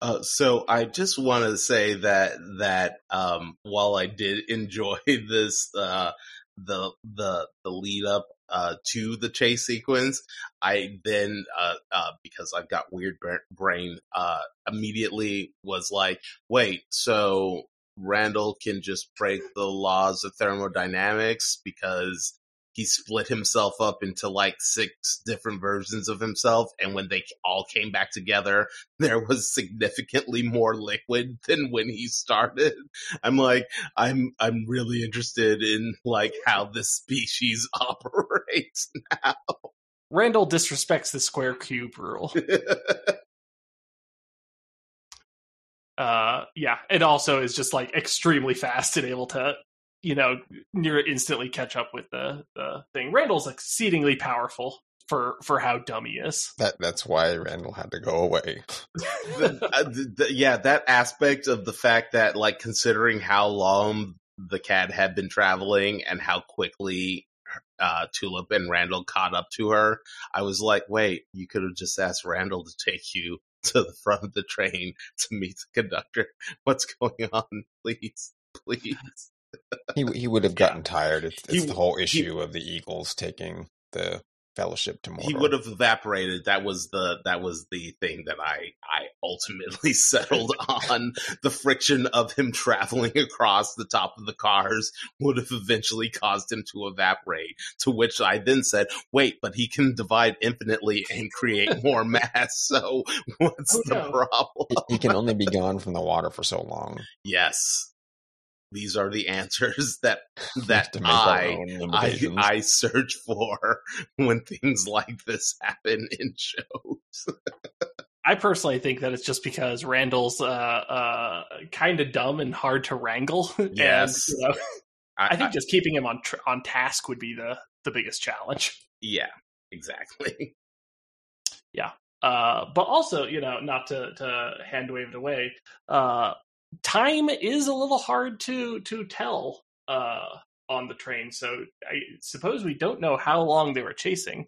Uh, so I just want to say that that um, while I did [LAUGHS] enjoy this, uh, the the the lead up uh, to the chase sequence, I then uh, uh, because I've got weird brain, uh, immediately was like, wait, so Randall can just break the laws of thermodynamics because he split himself up into like six different versions of himself and when they all came back together [LAUGHS] there was significantly more liquid than when he started [LAUGHS] i'm like i'm i'm really interested in like how this species [LAUGHS] operates now Randall disrespects the square cube rule. uh yeah it also is just like extremely fast and able to you know near instantly catch up with the the thing randall's exceedingly powerful for for how dumb he is That that's why Randall had to go away. [LAUGHS] the, uh, the, the- yeah, that aspect of the fact that, like, considering how long the cat had been traveling and how quickly uh, Tulip and Randall caught up to her, I was like, wait, you could have just asked Randall to take you [LAUGHS] to the front of the train to meet the conductor. What's going on? [LAUGHS] Please, please. He he would have gotten tired. It's, it's He- the whole he- issue of the Eagles taking the fellowship to Mordor. He would have evaporated. That was the that was the thing that I I ultimately [LAUGHS] settled on. The friction of him traveling [LAUGHS] across the top of the cars would have eventually caused him to evaporate. To which I then said, "Wait, but he can divide infinitely and create more [LAUGHS] mass. So what's Oh, the no. problem?" He, he can only be gone from the water for so long. Yes, these are the answers [LAUGHS] that [LAUGHS] that to make I [LAUGHS] I. I search for when things like this happen in shows. i personally think that it's just because randall's uh uh kind of dumb and hard to wrangle Yes. and you know, i think just keeping him on tr- on task would be the the biggest challenge yeah, exactly. Yeah, uh, but also, you know, not to to hand wave it away. Uh, time is a little hard to to tell uh, on the train, so I suppose we don't know how long they were chasing.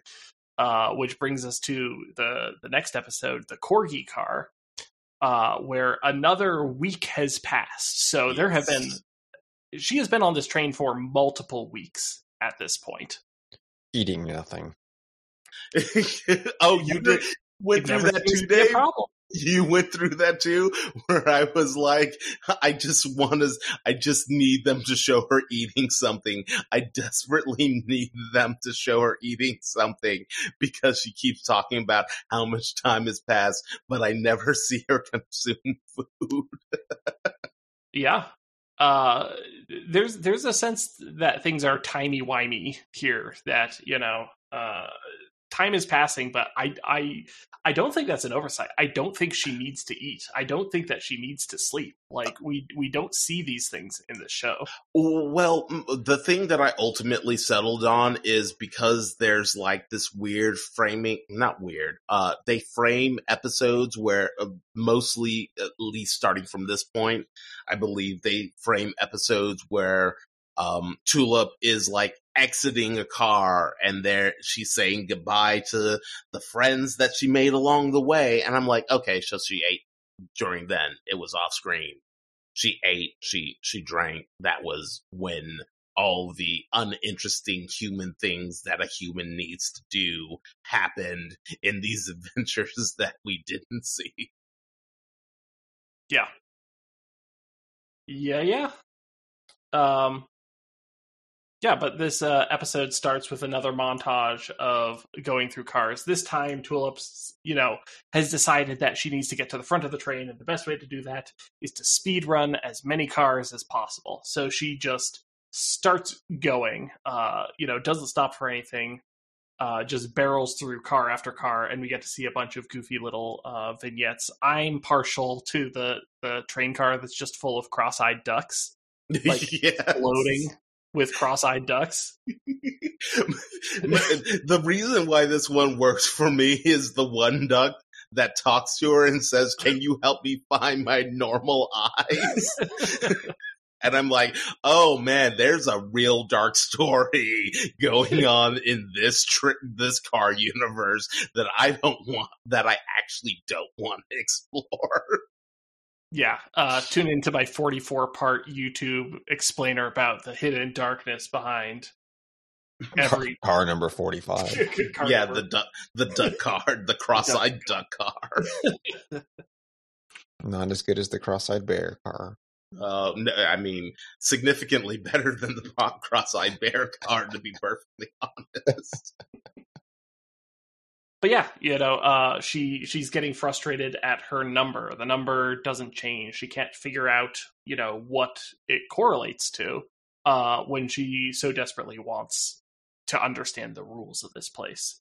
Uh, which brings us to the the next episode, the corgi car, uh, where another week has passed. So there have been she has been on this train for multiple weeks at this point. Eating nothing. [LAUGHS] oh, you did went It through that seems too, to be a Dave. problem. [LAUGHS] You went through that too, where I was like, I just want to, I just need them to show her eating something. I desperately [LAUGHS] need them to show her eating something because she keeps talking about how much time has passed, but I never [LAUGHS] see her consume food. Yeah. Uh, there's there's a sense that things are timey wimey here. That you know, uh, time is passing, but I I I don't think that's an oversight. I don't think she needs to eat. I don't think that she needs to sleep. Like we we don't see these things in the show. Well, the thing that I ultimately settled on is because there's like this weird framing, not weird, uh, they frame episodes where uh, mostly, at least starting from this point, I believe they frame episodes where, um, Tulip is like exiting a car and there she's saying goodbye to the friends that she made along the way. And I'm like, okay, so she ate during then. It was off screen she ate, she she drank. That was when all the uninteresting human things that a human needs to do happened in these [LAUGHS] adventures that we didn't see. Yeah. Yeah, yeah. Um yeah, but this uh, episode starts with another montage of going through cars. This time, Tulips, you know, has decided that she needs to get to the front of the train, and the best way to do that is to speed run as many cars as possible. So she just starts going, uh, you know, doesn't stop for anything, uh, just barrels through car after car, and we get to see a bunch of goofy little uh, vignettes. I'm partial to the the train car that's just full of cross-eyed ducks [LAUGHS] Like, Yes. floating with cross-eyed ducks. [LAUGHS] the reason why this one works for me is the one duck that talks to her and says, "Can you help me find my normal eyes?" [LAUGHS] And I'm like, oh man, there's a real dark story [LAUGHS] going on in this tri- this car universe that I don't want, that I actually don't want to explore. Yeah, uh, tune into my 44 part YouTube explainer about the hidden darkness behind every Car, car number 45. [LAUGHS] car yeah, number. the duck, the duck card, the cross-eyed duck car. [LAUGHS] Not as good as the cross-eyed bear car. Uh, no, I mean, significantly better than the [LAUGHS] cross-eyed bear card, to be perfectly honest. But yeah, you know, uh, she she's getting frustrated at her number. The number doesn't change. She can't figure out, you know, what it correlates to uh, when she so desperately wants to understand the rules of this place.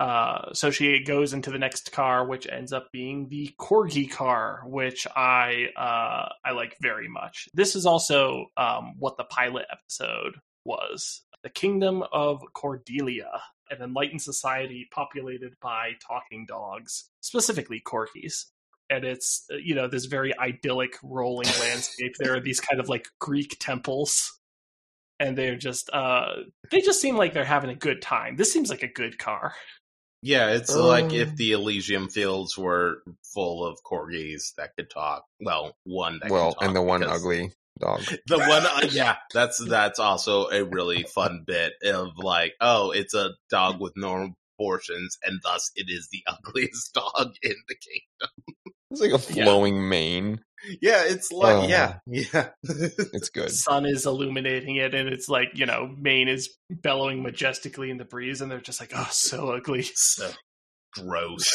Uh, so she goes into the next car, which ends up being the corgi car, which I uh, I like very much. This is also um, what the pilot episode was: the Kingdom of Corginia, an enlightened society populated by talking dogs, specifically corgis. And it's uh, you know this very idyllic rolling [LAUGHS] landscape. There are these kind of like Greek temples and they're just uh they just seem like they're having a good time. This seems like a good car. Yeah, it's Um, like if the Elysium fields were full of corgis that could talk. Well, one that well, could talk and the one ugly dog. [LAUGHS] The one, uh, yeah, that's that's also a really fun bit of like, oh, it's a dog with normal proportions, and thus it is the [LAUGHS] ugliest dog in the kingdom. It's like a [LAUGHS] Yeah. flowing mane. Yeah, it's like, Oh. yeah, yeah. It's good. Sun is illuminating it and it's like, you know, mane is bellowing majestically in the breeze and they're just like, oh so ugly. so gross.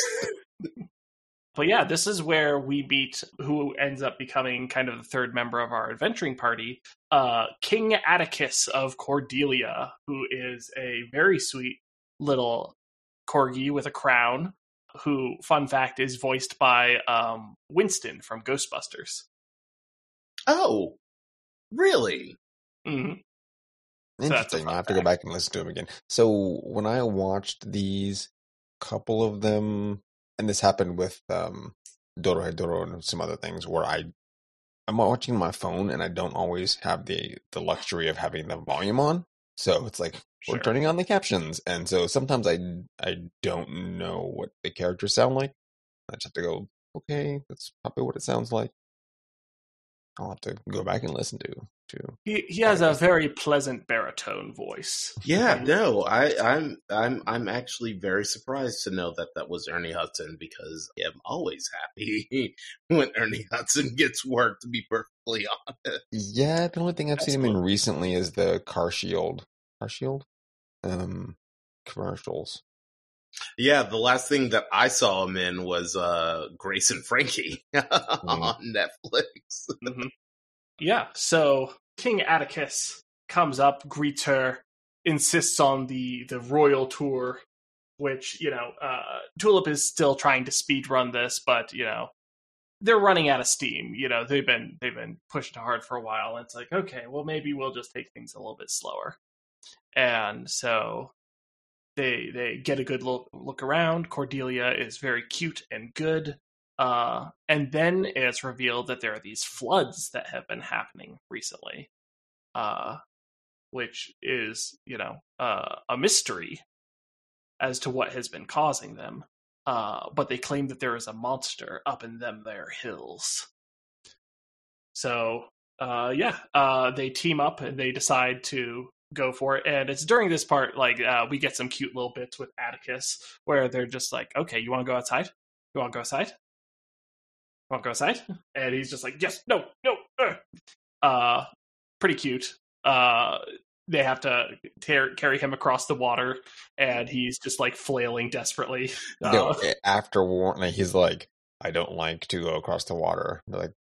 But yeah, this is where we meet who ends up becoming kind of the third member of our adventuring party, uh, King Atticus of Corginia, who is a very sweet little corgi with a crown. Who, fun fact, is voiced by um, Winston from Ghostbusters. Oh, really? hmm So that's a Interesting. fun I have to go back and listen to them again. So when I watched these, couple of them, and this happened with um, Doro Doro and some other things, where I I'm watching my phone and I don't always have the the luxury of having the volume on. So it's like we're turning on the captions, and so sometimes I I don't know what the characters sound like. I just have to go, okay, that's probably what it sounds like. I'll have to go back and listen to to He he has a very pleasant baritone voice. Yeah, no, I, I'm, I'm, I'm actually very surprised to know that that was Ernie Hudson because I'm always happy [LAUGHS] when Ernie Hudson gets work. To be perfectly [LAUGHS] honest, Yeah, the only thing I've That's seen him in recently is the Car Shield, Car Shield, um, commercials. yeah. The last thing that I saw him in was uh, Grace and Frankie [LAUGHS] Mm. on Netflix. Mhm. Yeah, so King Atticus comes up, greets her, insists on the the royal tour, which you know uh, Tulip is still trying to speed run this, but you know they're running out of steam. You know they've been they've been pushing hard for a while. It's like okay, well maybe we'll just take things a little bit slower, and so. They they get a good look, look around. Corginia is very cute and good. Uh, and then it's revealed that there are these floods that have been happening recently, uh, which is, you know, uh, a mystery as to what has been causing them. Uh, but they claim that there is a monster up in them there hills. So, uh, yeah, uh, they team up and they decide to go for it. And it's during this part, like, we get some cute little bits with Atticus where they're just like, okay, you want to go outside? You want to go outside? Want to go outside? And he's just like, yes, no, no. Uh, uh pretty cute. Uh, they have to tear, carry him across the water, and he's just like flailing desperately. [LAUGHS] Uh, a- after war, like, he's like, I don't like to go across the water. They're like,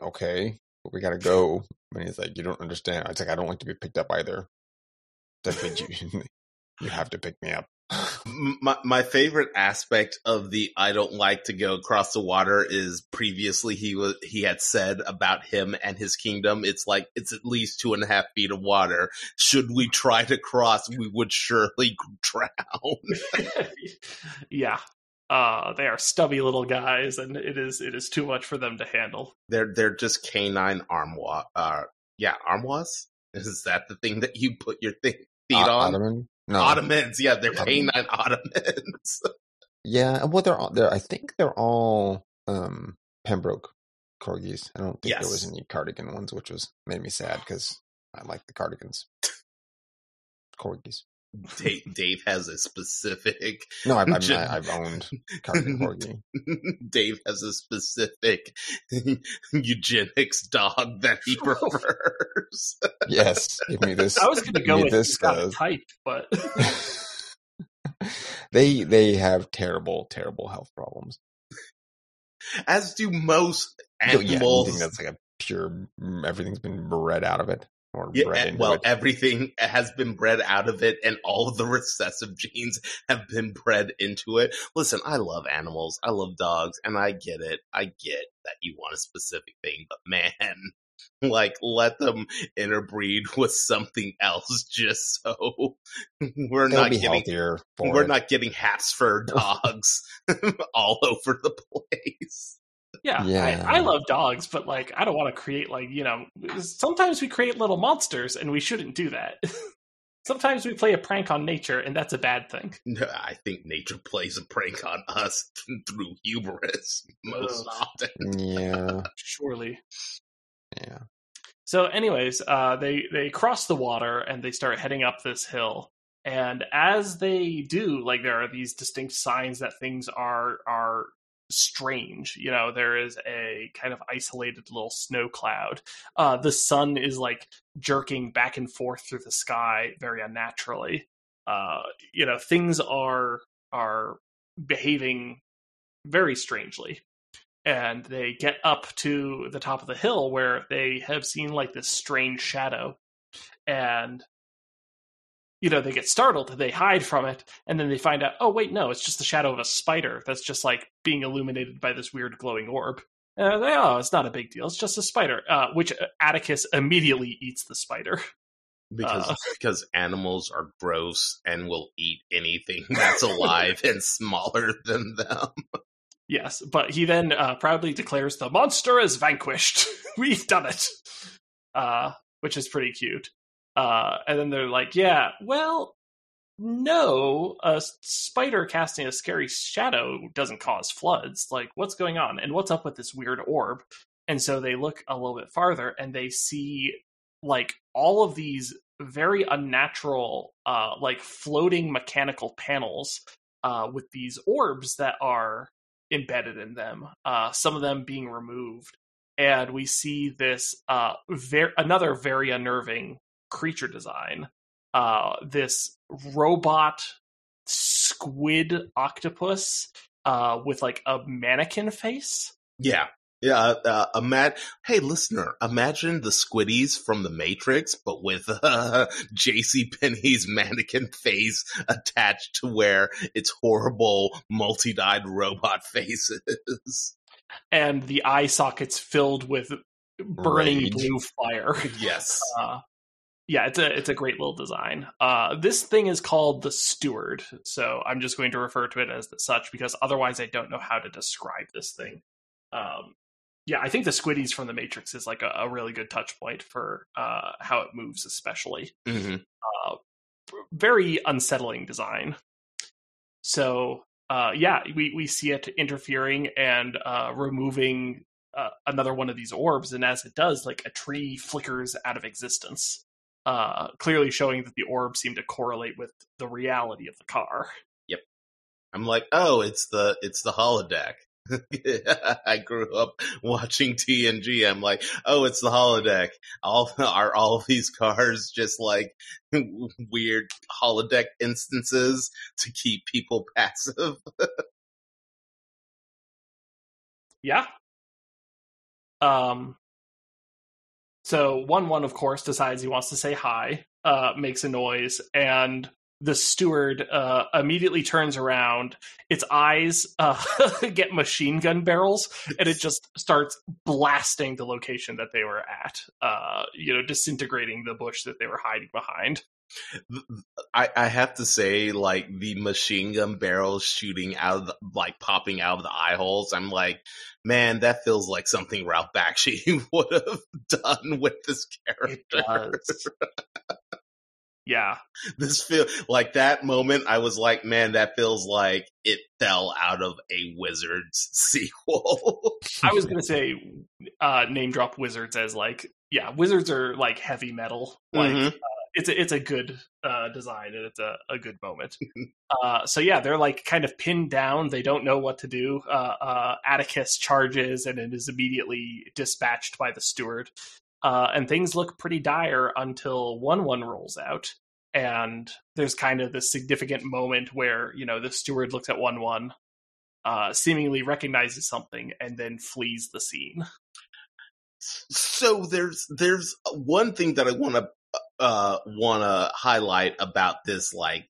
okay, we gotta go. And he's like, you don't understand. It's like I don't like to be picked up either. Like, you, [LAUGHS] you have to pick me up. M- my my favorite aspect of the I don't like to go across the water is previously he was he had said about him and his kingdom. It's like it's at least two and a half feet of water. Should we try to cross, we would surely [LAUGHS] drown. [LAUGHS] yeah. Uh, they are stubby little guys, and it is it is too much for them to handle. They're they're just canine armoire. Uh, yeah, armoires. [LAUGHS] Is that the thing that you put your thing, feet O- on? Ottoman? No. Ottomans. Yeah, they're canine ottomans. [LAUGHS] Yeah, well, they're all, they're. I think they're all um Pembroke corgis. I don't think there was any cardigan ones, which was made me sad because I like the cardigans. Corgis. Dave, Dave has a specific. [LAUGHS] No, I've, I've, Ju- I've owned Cosmic [LAUGHS] Corgi. Dave has a specific [LAUGHS] eugenics dog that he oh. prefers. Yes, give me this. I was going to go with this this got a guy's. type, but they they have terrible terrible health problems. As do most So, yeah, animals. anything that's like a pure everything's been bred out of it or Yeah, eh, into well, it. everything has been bred out of it, and all of the recessive [LAUGHS] genes have been bred into it. Listen, I love animals. I love dogs, and I get it. I get that you want a specific thing, but man, [LAUGHS] like, let them interbreed [LAUGHS] with something else just so we're They'll not getting. For we're it. not getting Habsburg dogs all over the place. Yeah, Yeah. I, I love dogs, but like I don't want to create like you know. Sometimes we create little monsters, and we shouldn't do that. [LAUGHS] sometimes we play a prank on nature, and that's a bad thing. No, [LAUGHS] I think nature plays a prank on us [LAUGHS] through hubris most Ugh. often. Yeah, Surely. yeah. So, anyways, uh, they they cross the water and they start heading up this hill. And as they do, like there are these distinct signs that things are are strange. You know, there is a kind of isolated little snow cloud. Uh, the sun is like jerking back and forth through the sky very unnaturally. Uh, you know, things are are behaving very strangely and they get up to the top of the hill where they have seen like this strange shadow and you know they get startled they hide from it and then they find out oh wait no it's just the shadow of a spider that's just like being illuminated by this weird glowing orb uh, they, oh it's not a big deal it's just a spider uh, which atticus immediately eats the spider because Uh. [LAUGHS] because animals are gross and will eat anything [LAUGHS] that's alive and smaller than them. Yes, but he then uh, proudly declares the monster is vanquished. [LAUGHS] We've done it, uh, which is pretty cute. Uh, and then they're like, "Yeah, well, no, a spider casting a scary shadow doesn't cause floods. Like, what's going on? And what's up with this weird orb?" And so they look a little bit farther, and they see like all of these very unnatural, uh, like floating mechanical panels uh, with these orbs that are embedded in them. Uh, some of them being removed, and we see this uh, ver- another very unnerving creature design. Uh, this robot squid octopus uh, with like a mannequin face. Yeah. Yeah, uh, ima- hey listener, imagine the squiddies from the Matrix, but with uh, [LAUGHS] J.C. Penney's mannequin face attached to where its horrible multi-dyed robot faces. and the eye sockets filled with burning Rage. blue fire. yes. [LAUGHS] Uh, yeah, it's a it's a great little design. Uh, this thing is called the Steward, so I'm just going to refer to it as such because otherwise I don't know how to describe this thing. Um, yeah, I think the Squiddies from the Matrix is like a, a really good touch point for uh, how it moves, especially hmm very unsettling design. So uh, yeah, we we see it interfering and uh, removing uh, another one of these orbs, and as it does, like a tree flickers out of existence, uh, clearly showing that the orb seemed to correlate with the reality of the car. Yep. I'm like, oh, it's the it's the holodeck. [LAUGHS] I grew up watching TNG. I'm like, oh, it's the holodeck. All [LAUGHS] are all these cars just like [LAUGHS] weird holodeck instances to keep people passive? Yeah. Um. So one one of course decides he wants to say hi, uh, makes a noise, and the steward uh, immediately turns around. Its eyes uh, [LAUGHS] get machine gun barrels, and it just starts blasting the location that they were at. Uh, you know, disintegrating the bush that they were hiding behind. I, I have to say, like the machine gun barrels shooting out of the, like popping out of the eye holes. I'm like, man, that feels like something Ralph Bakshi [LAUGHS] would have done with this character. [LAUGHS] yeah. this feel like that moment i was like man that feels like it fell out of a wizards [LAUGHS] sequel I was gonna say uh, name drop wizards as like yeah, wizards are like heavy metal. Like Mhm. uh, it's a, it's a good uh, design and it's a, a good moment. [LAUGHS] uh, so yeah, they're like kind of pinned down. They don't know what to do. Uh, uh Atticus charges and it is immediately dispatched by the steward. Uh, and things look pretty dire until one one rolls out. And there's kind of this significant moment where you know the steward looks at one one, uh, seemingly recognizes something, and then flees the scene. So there's there's one thing that I want to uh, want to highlight about this like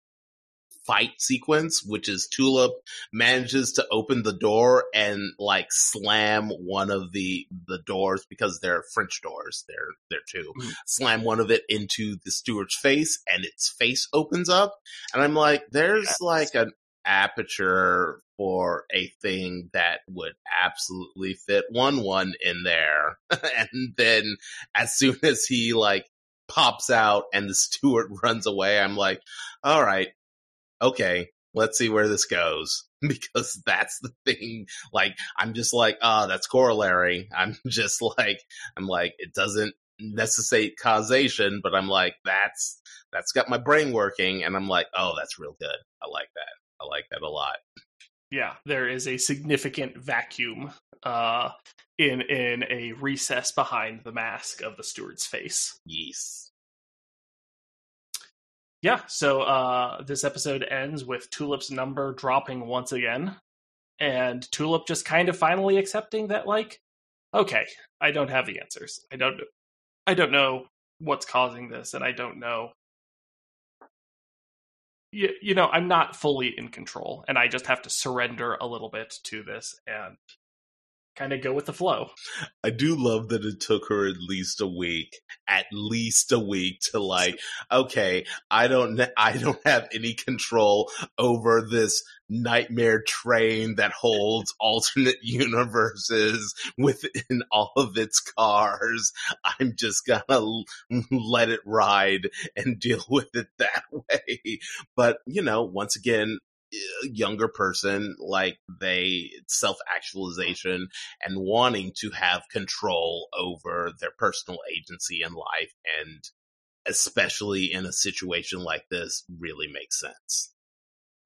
fight sequence, which is Tulip manages to open the door and like slam one of the the doors because they're French doors. They're they're 2 mm-hmm. Slam one of it into the steward's face, and its face opens up, and I'm like, there's yes. like an aperture for a thing that would absolutely fit one one in there, [LAUGHS] and then as soon as he like pops out and the [LAUGHS] steward runs away, I'm like, all right, okay, let's see where this goes. [LAUGHS] Because that's the thing. Like, I'm just like, oh, that's corollary. [LAUGHS] I'm just like, I'm like, it doesn't necessitate causation, but I'm like, that's, that's got my brain working. And I'm like, oh, that's real good. I like that. I like that a lot. Yeah, there is a significant vacuum uh, in in a recess behind the mask of the steward's face. Yes. Yeah, so uh, this episode ends with Tulip's number dropping once again, and Tulip just kind of finally accepting that, like, okay, I don't have the answers. I don't, I don't know what's causing this, and I don't know. You, you know, I'm not fully in control, and I just have to surrender a little bit to this and kind of go with the flow. I do love that it took her at least a week, at least a week to like, okay, I don't, I don't [LAUGHS] have any control over this nightmare train that holds [LAUGHS] alternate universes within [LAUGHS] all of its cars. I'm just gonna let it ride and deal with it that way. But, you know, once again, younger person, like they self actualization and wanting to have control over their personal agency in life. And especially in a situation like this, really makes sense.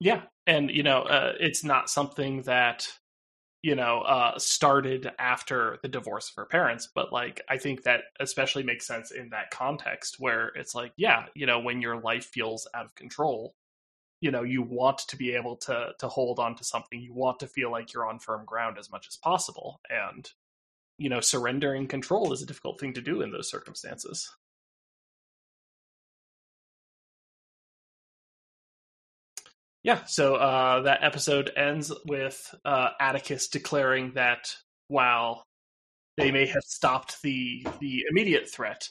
Yeah. And, you know, uh, it's not something that, you know, uh, started after the divorce of her parents, but like, I think that especially makes sense in that context where it's like, yeah, you know, when your life feels out of control, you know you want to be able to to hold on to something. You want to feel like you're on firm ground as much as possible. And you know surrendering control is a difficult thing to do in those circumstances. Yeah so uh, that episode ends with uh, atticus declaring that while they may have stopped the the immediate threat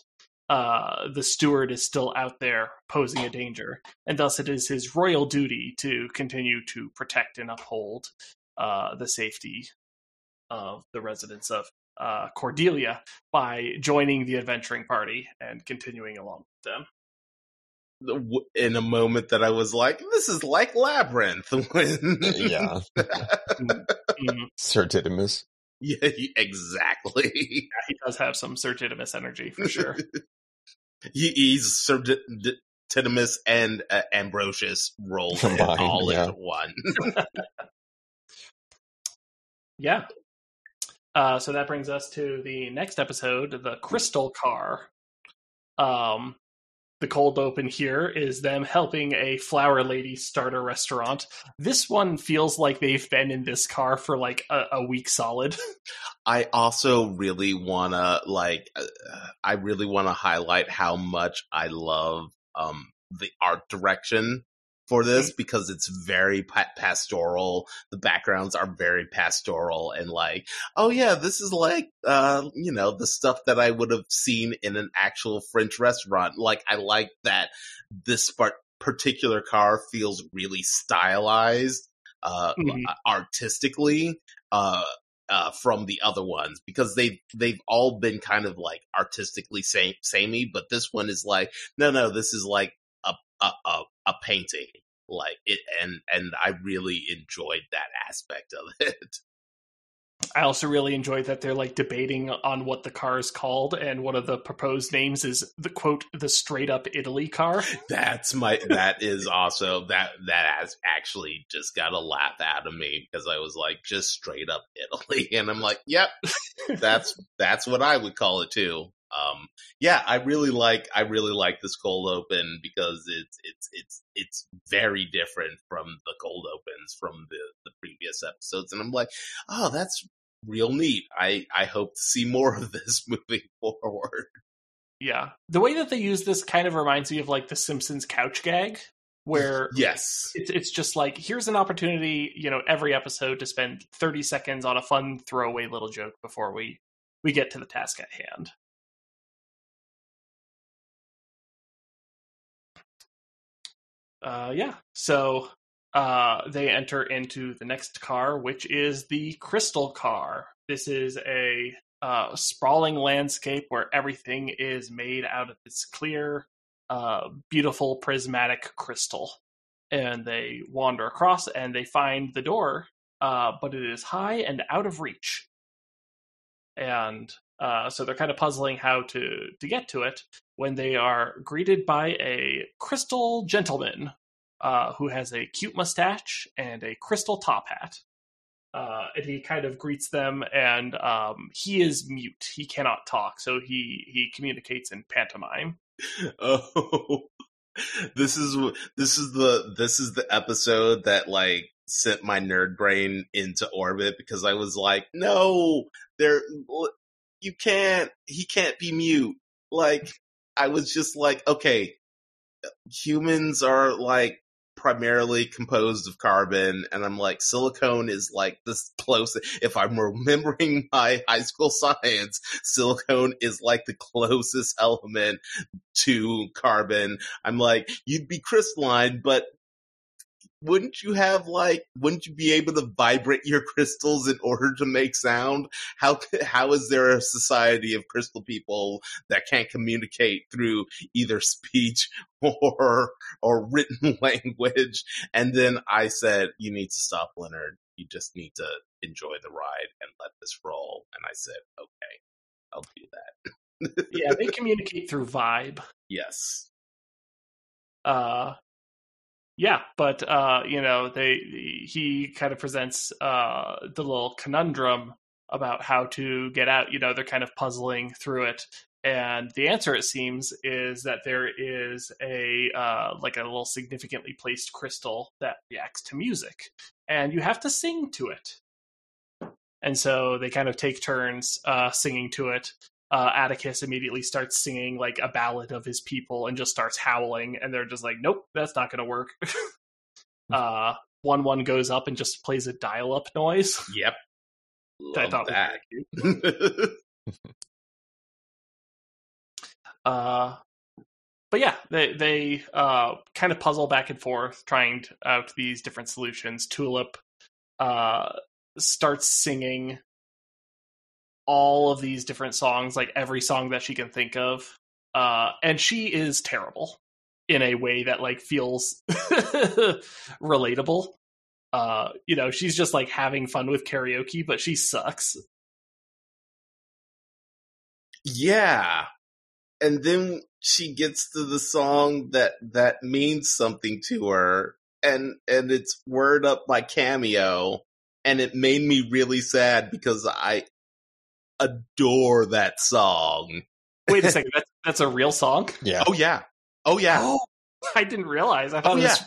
uh, the steward is still out there posing a danger, and thus it is his royal duty to continue to protect and uphold uh, the safety of the residents of uh, Corginia by joining the adventuring party and continuing along with them. In a moment that I was like, "This is like Labyrinth." [LAUGHS] when yeah, mm-hmm. [LAUGHS] Sir Didymus. [LAUGHS] Yeah, exactly. Yeah, he does have some Sir Didymus energy for sure. [LAUGHS] he, he's Sir D- D- Didymus and uh, Ambrosius rolled Combined, all yeah. into one. [LAUGHS] yeah. Uh, so that brings us to the next episode, the Crystal Car. Um, the cold open here is them helping a flower lady start a restaurant. This one feels like they've been in this car for like a, a week solid. [LAUGHS] I also really want to like uh, I really want to highlight how much I love um the art direction for this mm-hmm. because it's very pa- pastoral. The backgrounds are very pastoral and like, oh yeah, this is like, uh, you know, the stuff that I would have seen in an actual French restaurant. Like, I like that this part- particular car feels really stylized, uh, mm-hmm. artistically. Uh, uh, from the other ones because they've they've all been kind of like artistically same samey, but this one is like no no this is like a a, a, painting like it and and I really enjoyed that aspect of [LAUGHS] it. I also really enjoyed that they're like debating on what the car is called, and one of the proposed names is the quote the straight up Italy car. [LAUGHS] That's my that is also that that has actually just got a laugh out of me because I was like just straight up Italy, [LAUGHS] and I'm like, yep, that's that's what I would call it too. Um, yeah, I really like I really like this cold open because it's it's it's it's very different from the cold opens from the the previous episodes, and I'm like, oh, that's real neat. I I hope to see more of this [LAUGHS] moving forward. Yeah, the way that they use this kind of reminds me of like the Simpsons couch gag, where yes, it's it's just like here's an opportunity, you know, every episode to spend 30 seconds on a fun throwaway little joke before we we get to the task at hand. Uh, yeah, so uh, they enter into the next car, which is the Crystal Car. This is a uh, sprawling landscape where everything is made out of this clear, uh, beautiful prismatic crystal. And they wander across and they find the door, uh, but it is high and out of reach. And uh, so they're kind of puzzling how to to get to it when they are greeted by a crystal gentleman uh, who has a cute mustache and a crystal top hat. Uh, and he kind of greets them, and um, he is mute. He cannot talk, so he he communicates in pantomime. [LAUGHS] Oh, this is this is the this is the episode that like sent my nerd brain into orbit because I was like, no, there, you can't. He can't be mute. Like I was just like, okay, humans are like primarily composed of carbon and i'm like silicone is like this close if i'm remembering [LAUGHS] my high school science silicone is like the closest element to carbon. I'm like you'd be crystalline but wouldn't you have like wouldn't you be able to vibrate your [LAUGHS] crystals in order to make sound? How how is there a society of crystal people that can't communicate through either speech [LAUGHS] or or written [LAUGHS] language? And then i said you need to stop leonard. You just need to enjoy the ride and let this roll. And i said okay i'll do that. Yeah they communicate through vibe. Yes. Uh yeah but uh you know they he kind of presents uh the little conundrum about how to get out. You know they're kind of puzzling through it. And the answer it seems is that there is a uh like a little significantly placed crystal that reacts to music. And you have to sing to it. And so they kind of take turns uh singing to it uh, Atticus immediately starts singing like a ballad of his people and just starts howling, and they're just like, "Nope, that's not going to work." [LAUGHS] uh, one one goes up and just plays a dial up noise. Yep, [LAUGHS] I thought that. [LAUGHS] uh, but yeah, they they uh, kind of puzzle back and forth, trying out these different solutions. Tulip uh, starts singing all of these different songs, like every song that she can think of. Uh, and she is terrible in a way that like feels [LAUGHS] relatable. Uh, you know, she's just like having fun with karaoke, but she sucks. Yeah. And then she gets to the song that that means something to her and and it's word up by cameo and it made me really sad because I adore that song. Wait a second, that's that's a real song? Yeah. Oh yeah. Oh yeah. Oh, I didn't realize. I thought Oh, this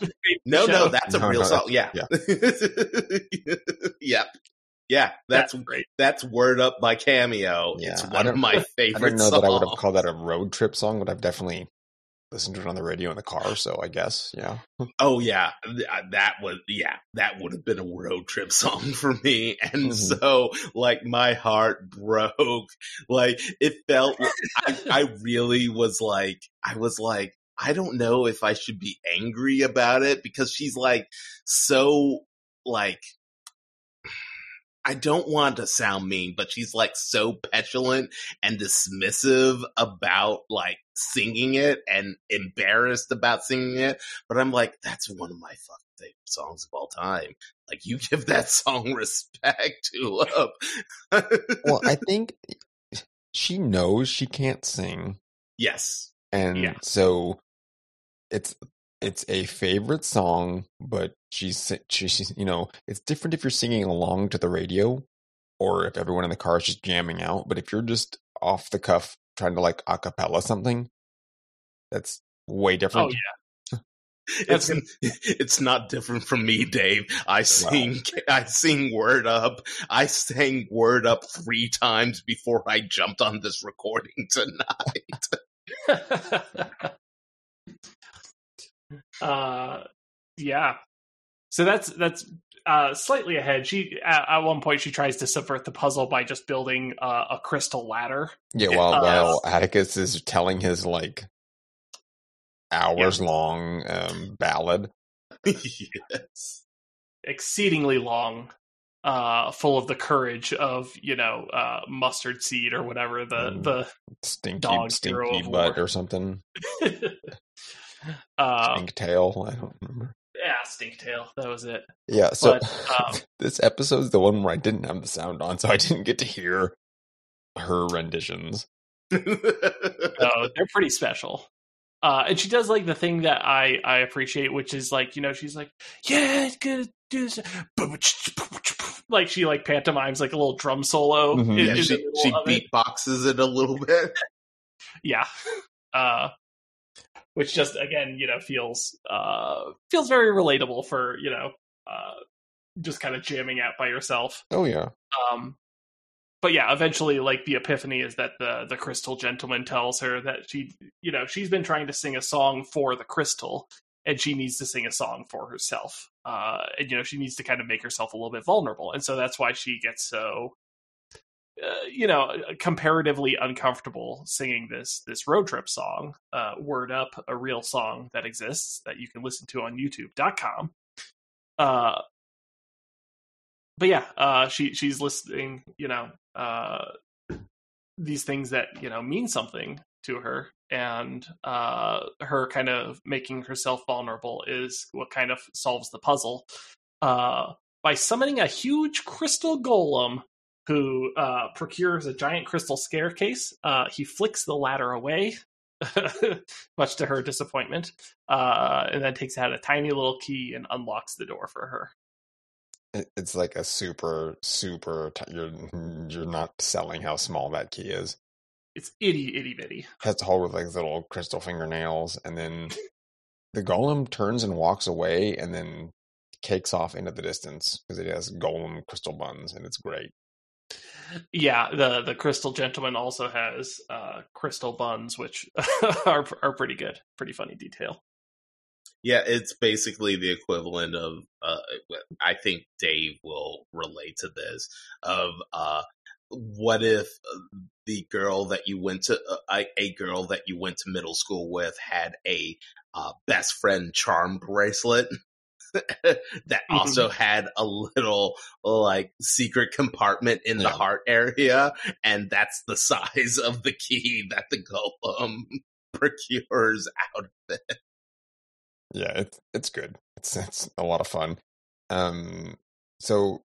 no, show. no, that's a No, real no, song. Yeah. yeah. [LAUGHS] yep. Yeah, that's that's great. that's word up by Cameo. Yeah, it's one of don't- my I didn't know songs. that I would have called that a road trip song, but I've definitely listened to it on the radio in the car. So I guess, yeah. [LAUGHS] Oh yeah, uh, that was yeah, that would have been a road trip [LAUGHS] song for me. And Mhm. so like my heart [LAUGHS] broke. Like it felt like- I, I really was like I was like I don't know if I should be angry about it because she's like so like I don't want to sound mean, but she's like so petulant and dismissive about like singing it and embarrassed about singing it. But I'm like, that's one of my fucking favorite songs of all time. Like you give that [LAUGHS] song respect, Tulip. well, I [LAUGHS] think she knows she can't sing, yes, and Yeah. so it's it's a favorite song, but she's she's you know it's different if you're singing along to the radio or if everyone in the car is just jamming out. But if you're just off the cuff trying to like a cappella something, that's way oh, different. Oh yeah. [LAUGHS] it's [LAUGHS] it's not different from me, Dave. I sing [LAUGHS] I sing Word Up. I sang Word Up three times before I jumped on this recording tonight. Uh, yeah. So that's that's uh, slightly ahead. She at, at one point she tries to subvert the puzzle by just building uh, a crystal ladder. Yeah, while Uh, while Atticus is telling his like hours long um, ballad. [LAUGHS] yes. exceedingly long, uh, full of the courage of you know uh, mustard seed or whatever the Mm. Stinky Dog stinky butt war. or something. [LAUGHS] the. uh, Stink tail. I don't remember. yeah, stinktail. That was it. Yeah, so But, um, [LAUGHS] this episode's the one where I didn't have the sound on, so I didn't get to hear her renditions. [LAUGHS] So they're pretty special. Uh, and she does like the thing that I I appreciate, which is like you know she's like yeah it's gonna do this [LAUGHS] like she like pantomimes like a little drum solo. Mhm. in- yeah, in she she of it. beatboxes it a little bit. yeah uh which just again you know feels uh feels very relatable for you know uh just kind of jamming out by yourself. Oh yeah, um but yeah eventually like the epiphany is that the the crystal gentleman tells her that she you know she's been trying to sing a song for the crystal and she needs to sing a song for herself. Uh and you know she needs to kind of make herself a little bit vulnerable and so that's why she gets so uh, you know comparatively uncomfortable singing this this road trip song uh word up a real song that exists that you can listen to on youtube.com uh but yeah uh she she's listening you know uh these things that you know mean something to her. And uh her kind of making herself vulnerable is what kind of solves the puzzle. Uh by summoning a huge crystal golem who uh, procures a giant crystal staircase. Uh, he flicks the ladder away, [LAUGHS] much to her disappointment, uh, and then takes out a tiny little key and unlocks the door for her. it's like a super super. T- you're you're not selling how small that key is. It's itty itty bitty. has to hold with like little crystal fingernails, and then [LAUGHS] the golem turns and walks away, and then cakes off into the distance because it has golem crystal buns, and it's great. Yeah, the the crystal gentleman also has uh, crystal buns, which [LAUGHS] are are pretty good, pretty funny detail. Yeah, it's basically the equivalent of uh I think Dave will relate to this of uh what if the girl that you went to uh, a girl that you went to middle school with had a uh, best friend charm bracelet [LAUGHS] that also had a little like secret compartment in the Yeah. heart area and that's the size of the key that the golem [LAUGHS] procures out of it. Yeah, it's it's good. It's it's a lot of fun. Um, so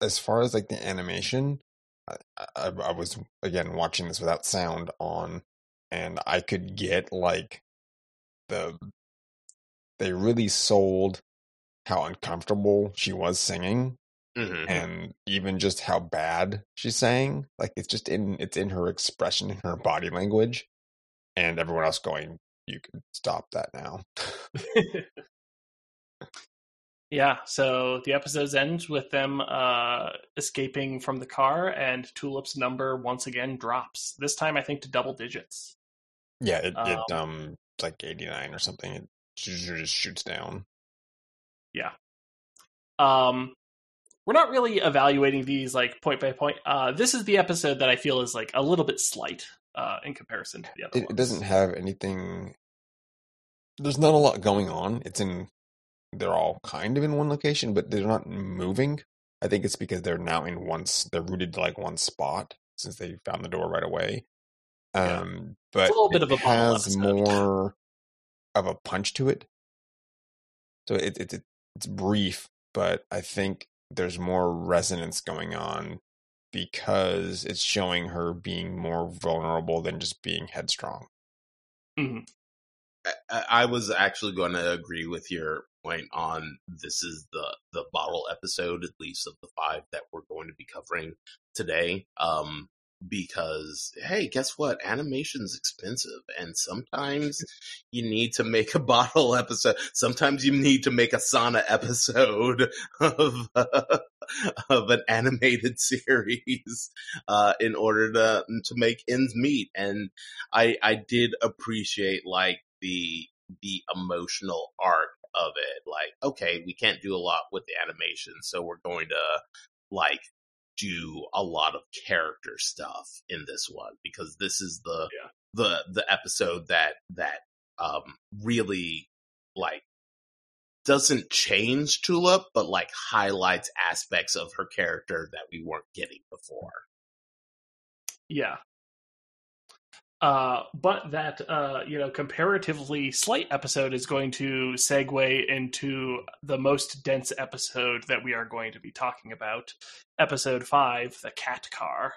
as far as like the animation, I, I, I was again watching this without sound on, and I could get like the they really sold how uncomfortable she was singing Mhm. and even just how bad she sang like it's just in it's in her expression in her body language and everyone else going you can stop that now [LAUGHS] Yeah, so the episodes end with them uh, escaping from the car, and Tulip's number once again drops. This time, I think to double digits. yeah it, it um it's like 89 or something it just shoots down Um, we're not really evaluating these like point by point. Uh, this is the episode that I feel is like a little bit slight uh, in comparison to the other it, it doesn't have anything there's not a lot going on it's in they're all kind of in one location but they're not moving i think it's because they're now in one s- they're rooted to like one spot since they found the door right away Yeah. um but little bit it of a has episode. more of a punch to it so it, it, it it's brief, but I think there's more resonance going on because it's showing her being more vulnerable than just being headstrong. Mhm. I, I was actually going to agree with your point on this is the the bottle episode, at least of the five that we're going to be covering today. Um, because hey, guess what? Animation's expensive, and sometimes [LAUGHS] you need to make a [LAUGHS] bottle episode. Sometimes you need to make a sauna episode [LAUGHS] of of an animated series uh, in order to to make ends meet. And I I did appreciate like the the emotional arc of it. Like, okay, we can't do a lot with the animation, so we're going to like do a lot of character stuff in this one because this is the Yeah. the the episode that that um really like doesn't change Tulip, but like highlights aspects of her character that we weren't getting before. Yeah. Uh, but that uh, you know comparatively slight episode is going to segue into the most dense episode that we are going to be talking about, episode five, the cat car.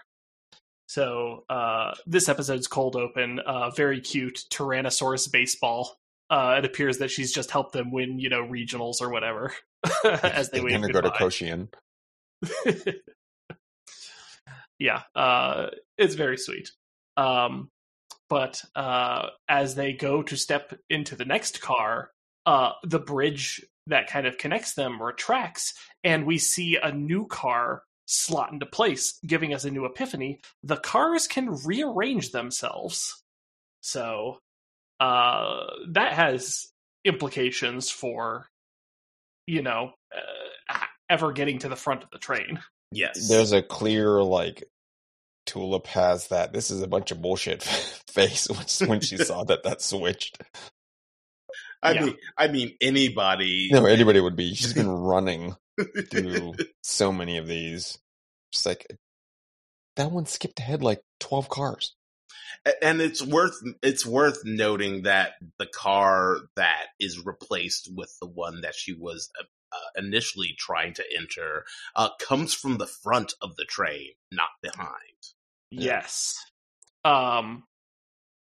So uh, this episode's cold open, uh, very cute Tyrannosaurus baseball. Uh, it appears that she's just helped them win, you know, regionals or whatever [LAUGHS] as they [LAUGHS] wave gonna go to. Koshien. [LAUGHS] yeah, uh, it's very sweet. Um, but uh, as they go to step into the next car, uh, the bridge that kind of connects them retracts, and we see a new car slot into place, giving us a new epiphany. The cars can rearrange themselves. So uh, that has implications for, you know, uh, ever getting to the front of the train. Yes. There's a clear like Tulip has that this is a bunch of bullshit [LAUGHS] face when, when she saw that that switched. I yeah. mean I mean anybody No, anybody would be. She's been [LAUGHS] running through [LAUGHS] so many of these. Just like that one skipped ahead like twelve cars. And it's worth it's worth noting that the car that is replaced with the one that she was uh, uh, initially trying to enter uh, comes from the front of the train, not behind. Yes. Um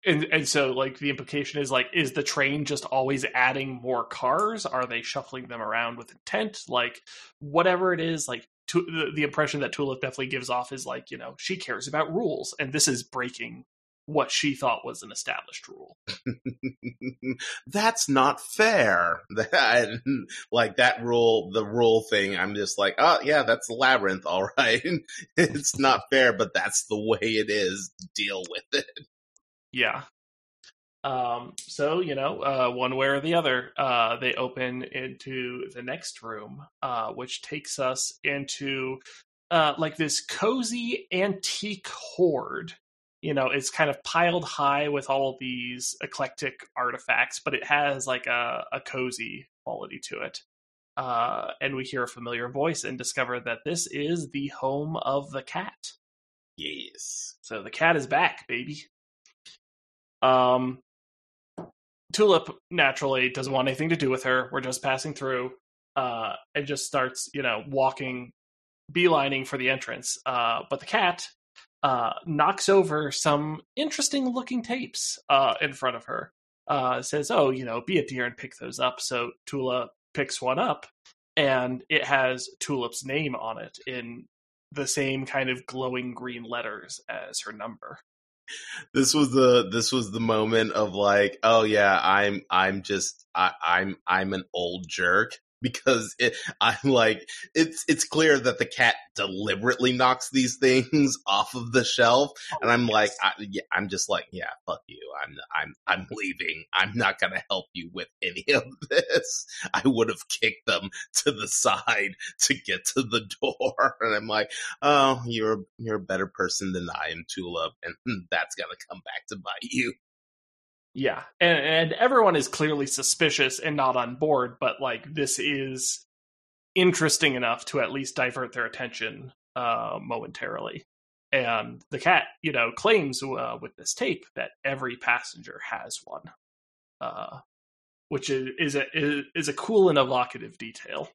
and and so like the implication is like is the train just always adding more cars? Are they shuffling them around with intent? Like whatever it is, like tu- the, the impression that Tulip definitely gives off is like, you know, she cares about rules and this is breaking what she thought was an established rule. [LAUGHS] That's not fair. [LAUGHS] That, like that rule, the rule thing. I'm just like, oh yeah, that's the labyrinth. All right, [LAUGHS] it's not fair, but that's the way it is. Deal with it. Yeah. Um, so, you know, uh, one way or the other, uh, they open into the next room, uh, which takes us into uh, like this cozy antique hoard. You know, it's kind of piled high with all these eclectic artifacts, but it has like a, a cozy quality to it. Uh, and we hear a familiar voice and discover that this is the home of the cat. Yes. So the cat is back, baby. Um, Tulip naturally doesn't want anything to do with her. We're just passing through, uh, and just starts, you know, walking, beelining for the entrance. Uh, but the cat uh, knocks over some interesting looking tapes uh, in front of her. Uh, says, "Oh, you know, be a dear and pick those up." So Tulip picks one up, and it has Tulip's name on it in the same kind of glowing green letters as her number. this was the this was the moment of like oh yeah i'm i'm just I, i'm i'm an old jerk because it, i'm like it's it's clear that the cat deliberately knocks these things [LAUGHS] off of the shelf oh, and i'm like I, yeah, i'm just like yeah fuck you. I'm i'm i'm leaving. I'm not gonna help you with any [LAUGHS] of this. I would have kicked them to the side to get to the [LAUGHS] door and i'm like oh, you're you're a better person than I am, Tulip, and hmm, that's gonna come back to bite you. Yeah, and, and everyone is clearly suspicious and not on board, but like this is interesting enough to at least divert their attention uh, momentarily. And the cat, you know, claims uh, with this tape that every passenger has one. Uh, which is is a is, a cool and evocative detail.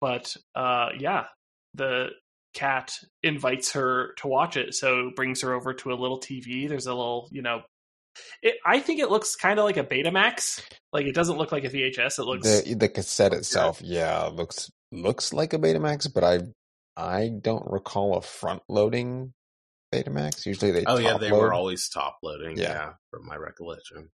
But uh, yeah, the cat invites her to watch it, so brings her over to a little TV. There's a little, you know, it, I think it looks kind of like a Betamax. Like it doesn't look like a VHS. It looks the the cassette itself, yeah, looks looks like a Betamax, but I I don't recall a front loading Betamax. Usually they oh yeah, they load. were always top loading. Yeah. Yeah, from my recollection.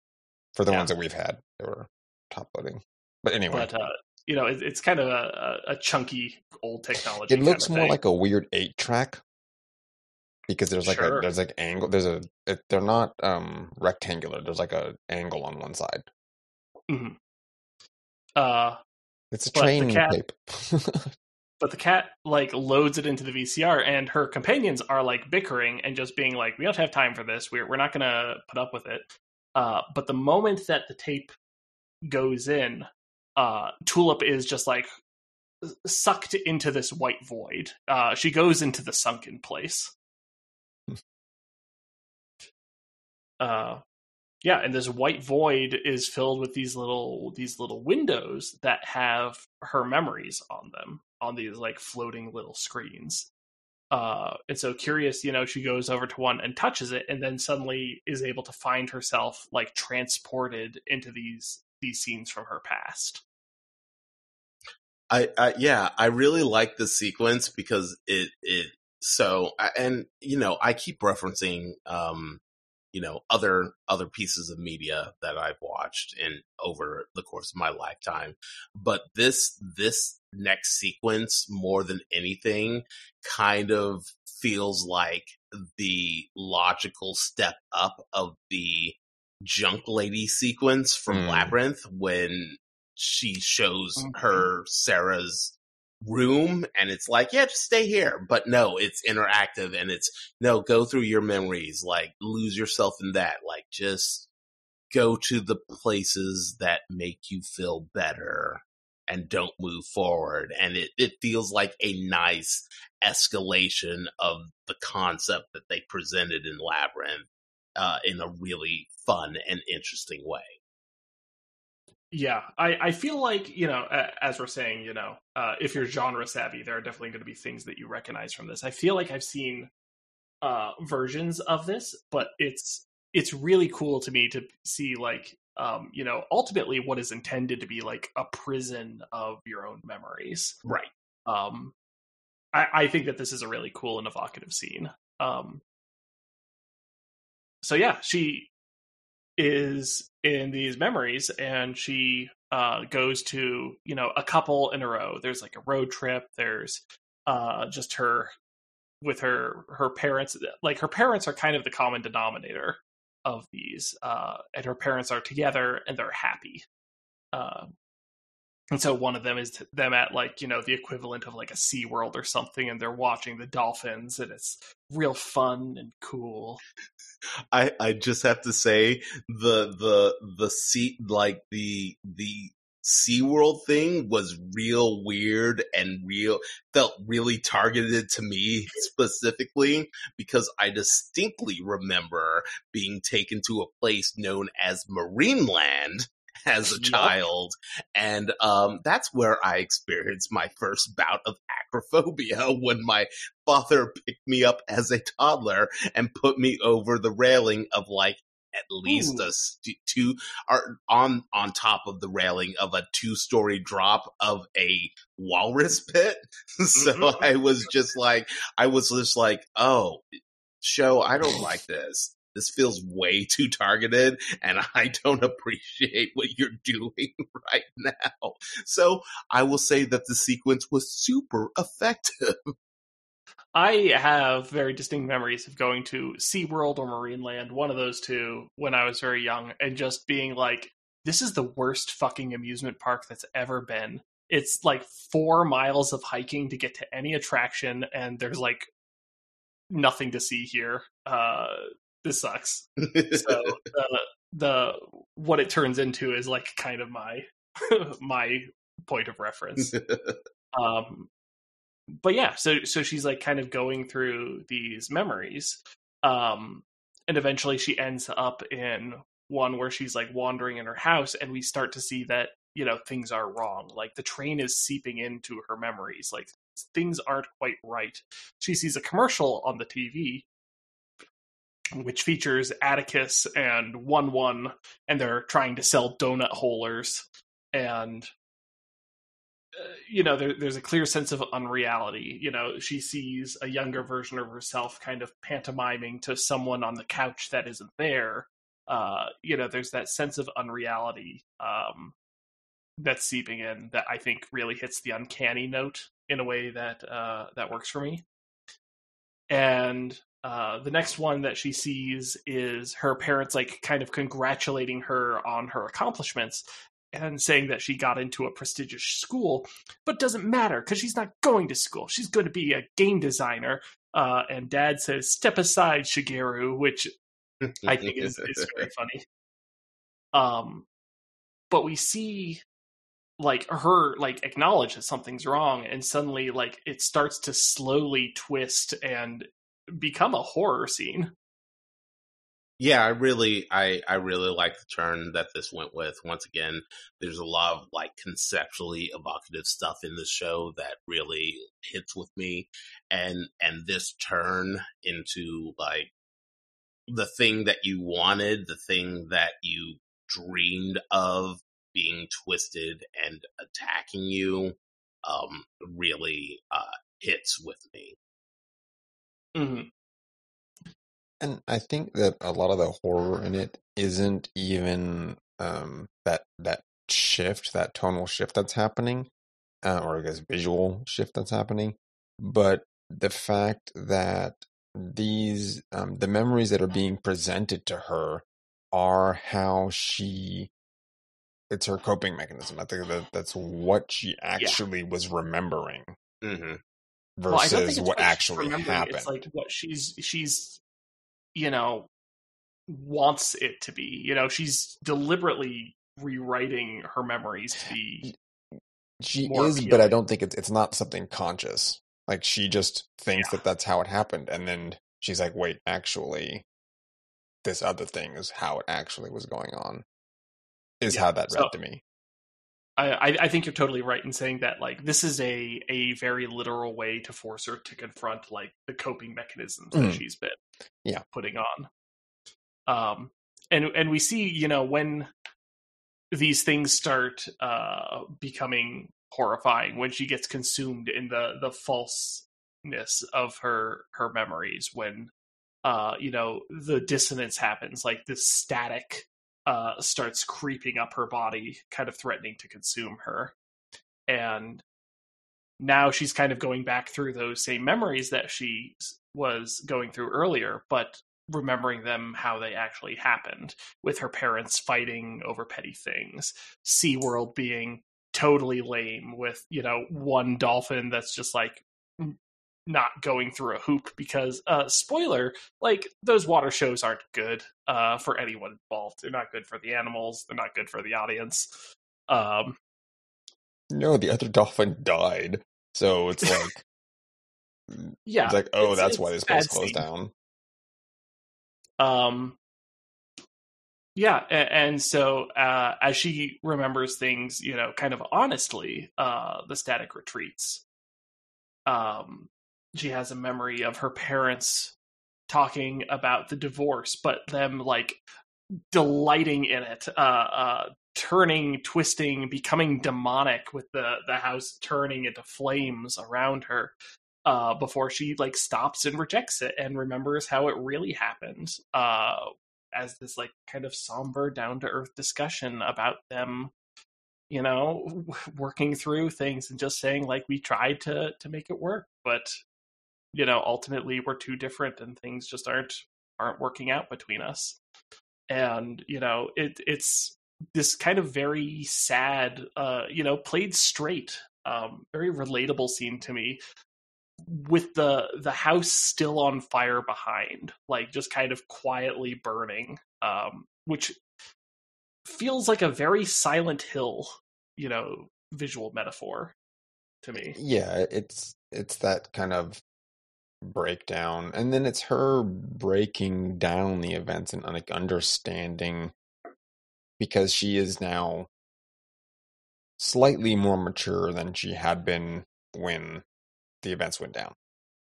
for the Yeah. ones that we've had. They were top loading. But anyway, but uh, you know, it, it's kind of a, a, chunky old technology. it looks more thing. like a weird eight track because there's like Sure. a there's like angle there's a it, they're not um rectangular there's like a angle on one side Mhm. Uh, it's a train cat- tape [LAUGHS] but the cat like loads it into the VCR, and her companions are like bickering and just being like, "We don't have time for this. We're we're not gonna put up with it." Uh, but the moment that the tape goes in, uh, Tulip is just like sucked into this white void. Uh, she goes into the sunken place. Uh, yeah, and this white void is filled with these little these little windows that have her memories on them on these like floating little screens. Uh, and so curious, you know, she goes over to one and touches it, and then suddenly is able to find herself like transported into these these scenes from her past. I, I yeah, I really like the sequence because it it so and you know I keep referencing um you know other other pieces of media that I've watched in over the course of my lifetime, but this this next sequence more than anything kind of feels like the logical step up of the junk lady sequence from Mm. Labyrinth when she shows Mhm. her Sarah's room and it's like, yeah, just stay here. But no, it's interactive and it's no, go through your memories, like lose yourself in that. Like just go to the places that make you feel better and don't move forward. And it, it feels like a nice escalation of the concept that they presented in Labyrinth uh, in a really fun and interesting way. Yeah, I, I feel like, you know, as we're saying, you know, uh, if you're genre savvy, there are definitely going to be things that you recognize from this. I feel like I've seen uh, versions of this, but it's it's really cool to me to see like um, you know, ultimately what is intended to be like a prison of your own memories. Right. Um, I, I think that this is a really cool and evocative scene. Um, so yeah, she is in these memories, and she uh, goes to you know a couple in a row. There's like a road trip. There's uh, just her with her her parents. Like her parents are kind of the common denominator of these, uh, and her parents are together and they're happy. And so one of them is them at like, you know, the equivalent of like a Sea World or something, and they're watching the dolphins, and it's real fun and cool. I I just have to say the the the sea like the the SeaWorld thing was real weird and real felt really targeted to me specifically because I distinctly remember being taken to a place known as Marineland as a child and um that's where I experienced my first bout of acrophobia [LAUGHS] when my father picked me up as a toddler and put me over the railing of like at least Ooh. a st- two are on on top of the railing of a two story drop of a walrus pit [LAUGHS] so Mhm. i was just like i was just like oh show i don't like this this feels way too targeted and i don't appreciate what you're [LAUGHS] doing right now so i will say that the sequence was super effective [LAUGHS] I have very distinct memories of going to SeaWorld or Marineland, one of those two, when I was very young, and just being like, this is the worst fucking amusement park that's ever been. It's like four miles of hiking to get to any attraction, and there's like nothing to see here. Uh, this sucks. [LAUGHS] So the the what it turns into is like kind of my [LAUGHS] my point of reference. um but yeah so so she's like kind of going through these memories um and eventually she ends up in one where she's like wandering in her house and we start to see that you know things are wrong like the train is seeping into her memories like things aren't quite right she sees a commercial on the tv which features atticus and one one and they're trying to sell donut holers and uh, you know there, there's a clear sense of unreality. You know she sees a younger version of herself kind of pantomiming to someone on the couch that isn't there. Uh, you know there's that sense of unreality um, that's seeping in that I think really hits the uncanny note in a way that uh, that works for me. And uh, the next one that she sees is her parents like kind of congratulating her on her accomplishments and saying that she got into a prestigious school, but doesn't matter because she's not going to school. She's going to be a game designer. Uh, and dad says, "Step aside, Shigeru," which I think is, is very [LAUGHS] funny. Um, but we see like her like acknowledge that something's wrong and suddenly like it starts to slowly twist and become a horror scene. Yeah i really i i really like the turn that this went with. Once again there's a lot of like conceptually evocative stuff in this show that really hits with me. And and this turn into like the thing that you wanted the thing that you dreamed of being twisted and attacking you um, really uh, hits with me. Mm-hmm. And I think that a lot of the horror in it isn't even um, that that shift, that tonal shift that's happening, uh, or I guess visual shift that's happening, but the fact that these um, the memories that are being presented to her are how she it's her coping mechanism. I think that that's what she actually yeah. was remembering mm-hmm. Versus well, what, what actually happened. It's like what she's she's you know wants it to be. You know, she's deliberately rewriting her memories to be. She is, appealing. but I don't think it's it's not something conscious. Like she just thinks yeah. that that's how it happened, and then she's like, "Wait, actually, this other thing is how it actually was going on." is yeah. how that read so, to me. I, I think you're totally right in saying that like this is a a very literal way to force her to confront like the coping mechanisms mm. that she's been yeah putting on. Um and and we see you know when these things start uh becoming horrifying when she gets consumed in the the falseness of her her memories when uh you know the dissonance happens like this static uh, starts creeping up her body, kind of threatening to consume her. And now she's kind of going back through those same memories that she was going through earlier, but remembering them how they actually happened, with her parents fighting over petty things, SeaWorld being totally lame, with, you know, one dolphin that's just like not going through a hoop because uh spoiler like those water shows aren't good uh for anyone involved. They're not good for the animals. They're not good for the audience. Um no the other dolphin died. So it's [LAUGHS] like yeah it's like oh it's, that's it's why this place closed down. Um yeah and, and so uh as she remembers things you know kind of honestly uh the static retreats um she has a memory of her parents talking about the divorce, but them like delighting in it, uh, uh, turning, twisting, becoming demonic with the the house turning into flames around her. Uh, before she like stops and rejects it and remembers how it really happened uh, as this like kind of somber down to earth discussion about them you know working through things and just saying like we tried to to make it work but you know ultimately we're too different and things just aren't aren't working out between us. And you know it it's this kind of very sad uh you know played straight um very relatable scene to me with the the house still on fire behind like just kind of quietly burning um which feels like a very silent hill you know visual metaphor to me. Yeah it's it's that kind of breakdown and then it's her breaking down the events and like understanding because she is now slightly more mature than she had been when the events went down.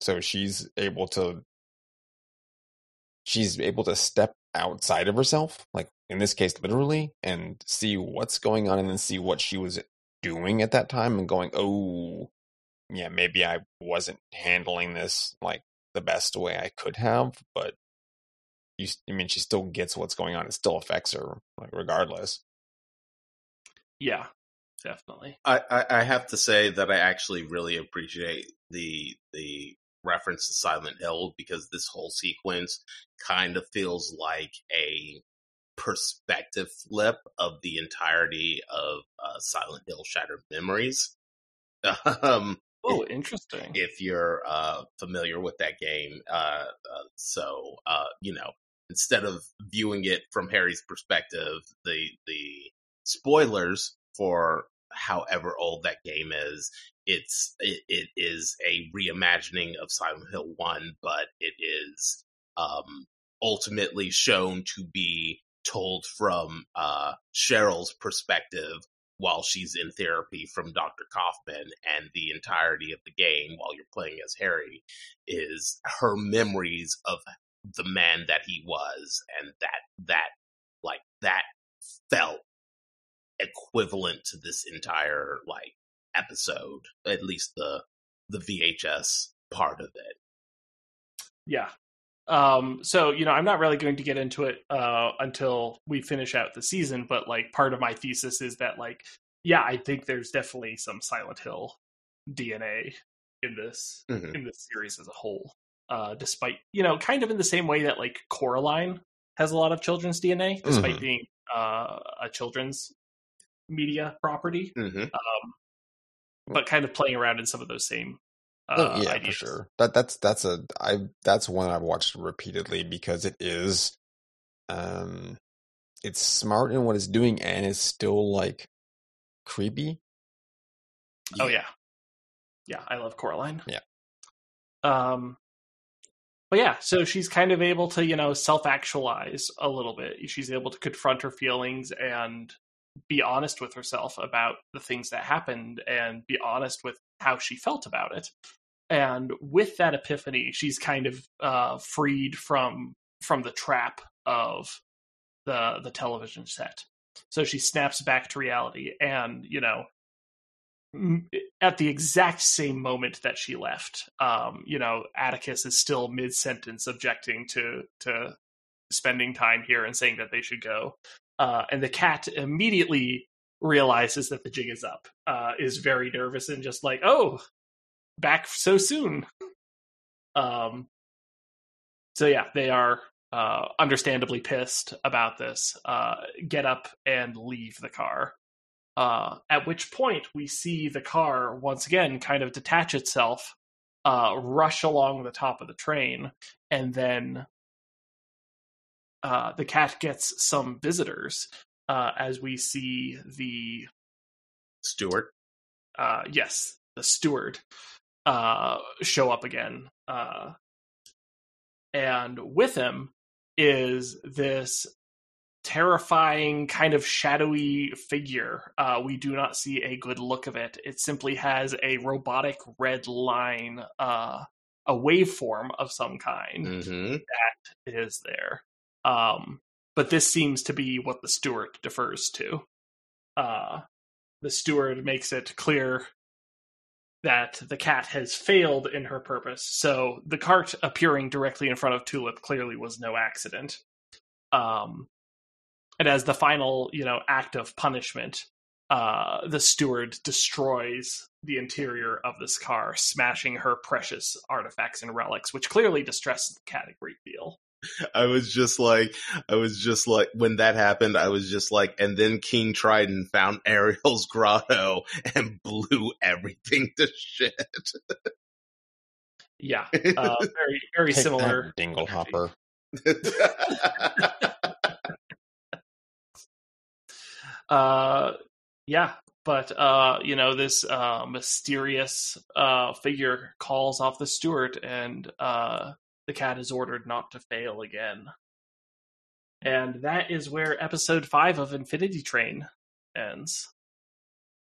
So she's able to she's able to step outside of herself, like in this case literally, and see what's going on and then see what she was doing at that time and going, "Oh, yeah, maybe I wasn't handling this like the best way I could have, but you I mean she still gets what's going on. It still affects her like regardless. Yeah, definitely. I, I, I have to say that I actually really appreciate the the reference to Silent Hill because this whole sequence kind of feels like a perspective flip of the entirety of uh, Silent Hill Shattered Memories. [LAUGHS] um, oh, interesting. If you're uh, familiar with that game, uh, uh so uh, you know, instead of viewing it from Harry's perspective, the the spoilers for however old that game is it's it, it is a reimagining of silent hill 1 but it is um ultimately shown to be told from uh cheryl's perspective while she's in therapy from dr kaufmann and the entirety of the game while you're playing as harry is her memories of the man that he was and that that like that felt equivalent to this entire like episode, at least the the VHS part of it. Yeah. Um, so you know, I'm not really going to get into it uh, until we finish out the season, but like part of my thesis is that like, yeah, I think there's definitely some Silent Hill DNA in this mm-hmm. in this series as a whole. Uh, despite you know, kind of in the same way that like Coraline has a lot of children's DNA, despite mm-hmm. being uh, a children's media property, mm-hmm. um, but kind of playing around in some of those same. Oh, uh, oh, yeah, ideas. for sure. That that's that's a I that's one I've watched repeatedly because it is, um, it's smart in what it's doing and it's still like creepy. Oh yeah, yeah. I love Coraline. Yeah. Um, but yeah, so she's kind of able to, you know, self actualize a little bit. She's able to confront her feelings and be honest with herself about the things that happened and be honest with how she felt about it. And with that epiphany, she's kind of uh, freed from from the trap of the the television set. So she snaps back to reality, and you know, at the exact same moment that she left, um, you know, Atticus is still mid sentence objecting to to spending time here and saying that they should go. Uh, and the cat immediately realizes that the jig is up, uh, is very nervous and just like, oh, back so soon. Um, so yeah, they are uh, understandably pissed about this. Uh, get up and leave the car. Uh, at which point we see the car once again kind of detach itself, uh, rush along the top of the train, and then uh, the cat gets some visitors uh, as we see the steward. Uh, yes, the steward uh, show up again, uh, and with him is this terrifying kind of shadowy figure. Uh, we do not see a good look of it. It simply has a robotic red line, uh, a waveform of some kind mm-hmm. that is there. Um, but this seems to be what the steward defers to. Uh, the steward makes it clear that the cat has failed in her purpose. So the cart appearing directly in front of Tulip clearly was no accident. Um, and as the final, you know, act of punishment, uh, the steward destroys the interior of this car, smashing her precious artifacts and relics, which clearly distresses the cat a great deal. I was just like, I was just like, when that happened, I was just like, and then King Triton found [LAUGHS] Ariel's grotto and blew everything to shit. yeah, [LAUGHS] uh, very, very Take similar. Dinglehopper. [LAUGHS] uh, yeah, but uh, you know, this uh, mysterious uh, figure calls off the steward and uh, the cat is ordered not to fail again. And that is where episode five of Infinity Train ends.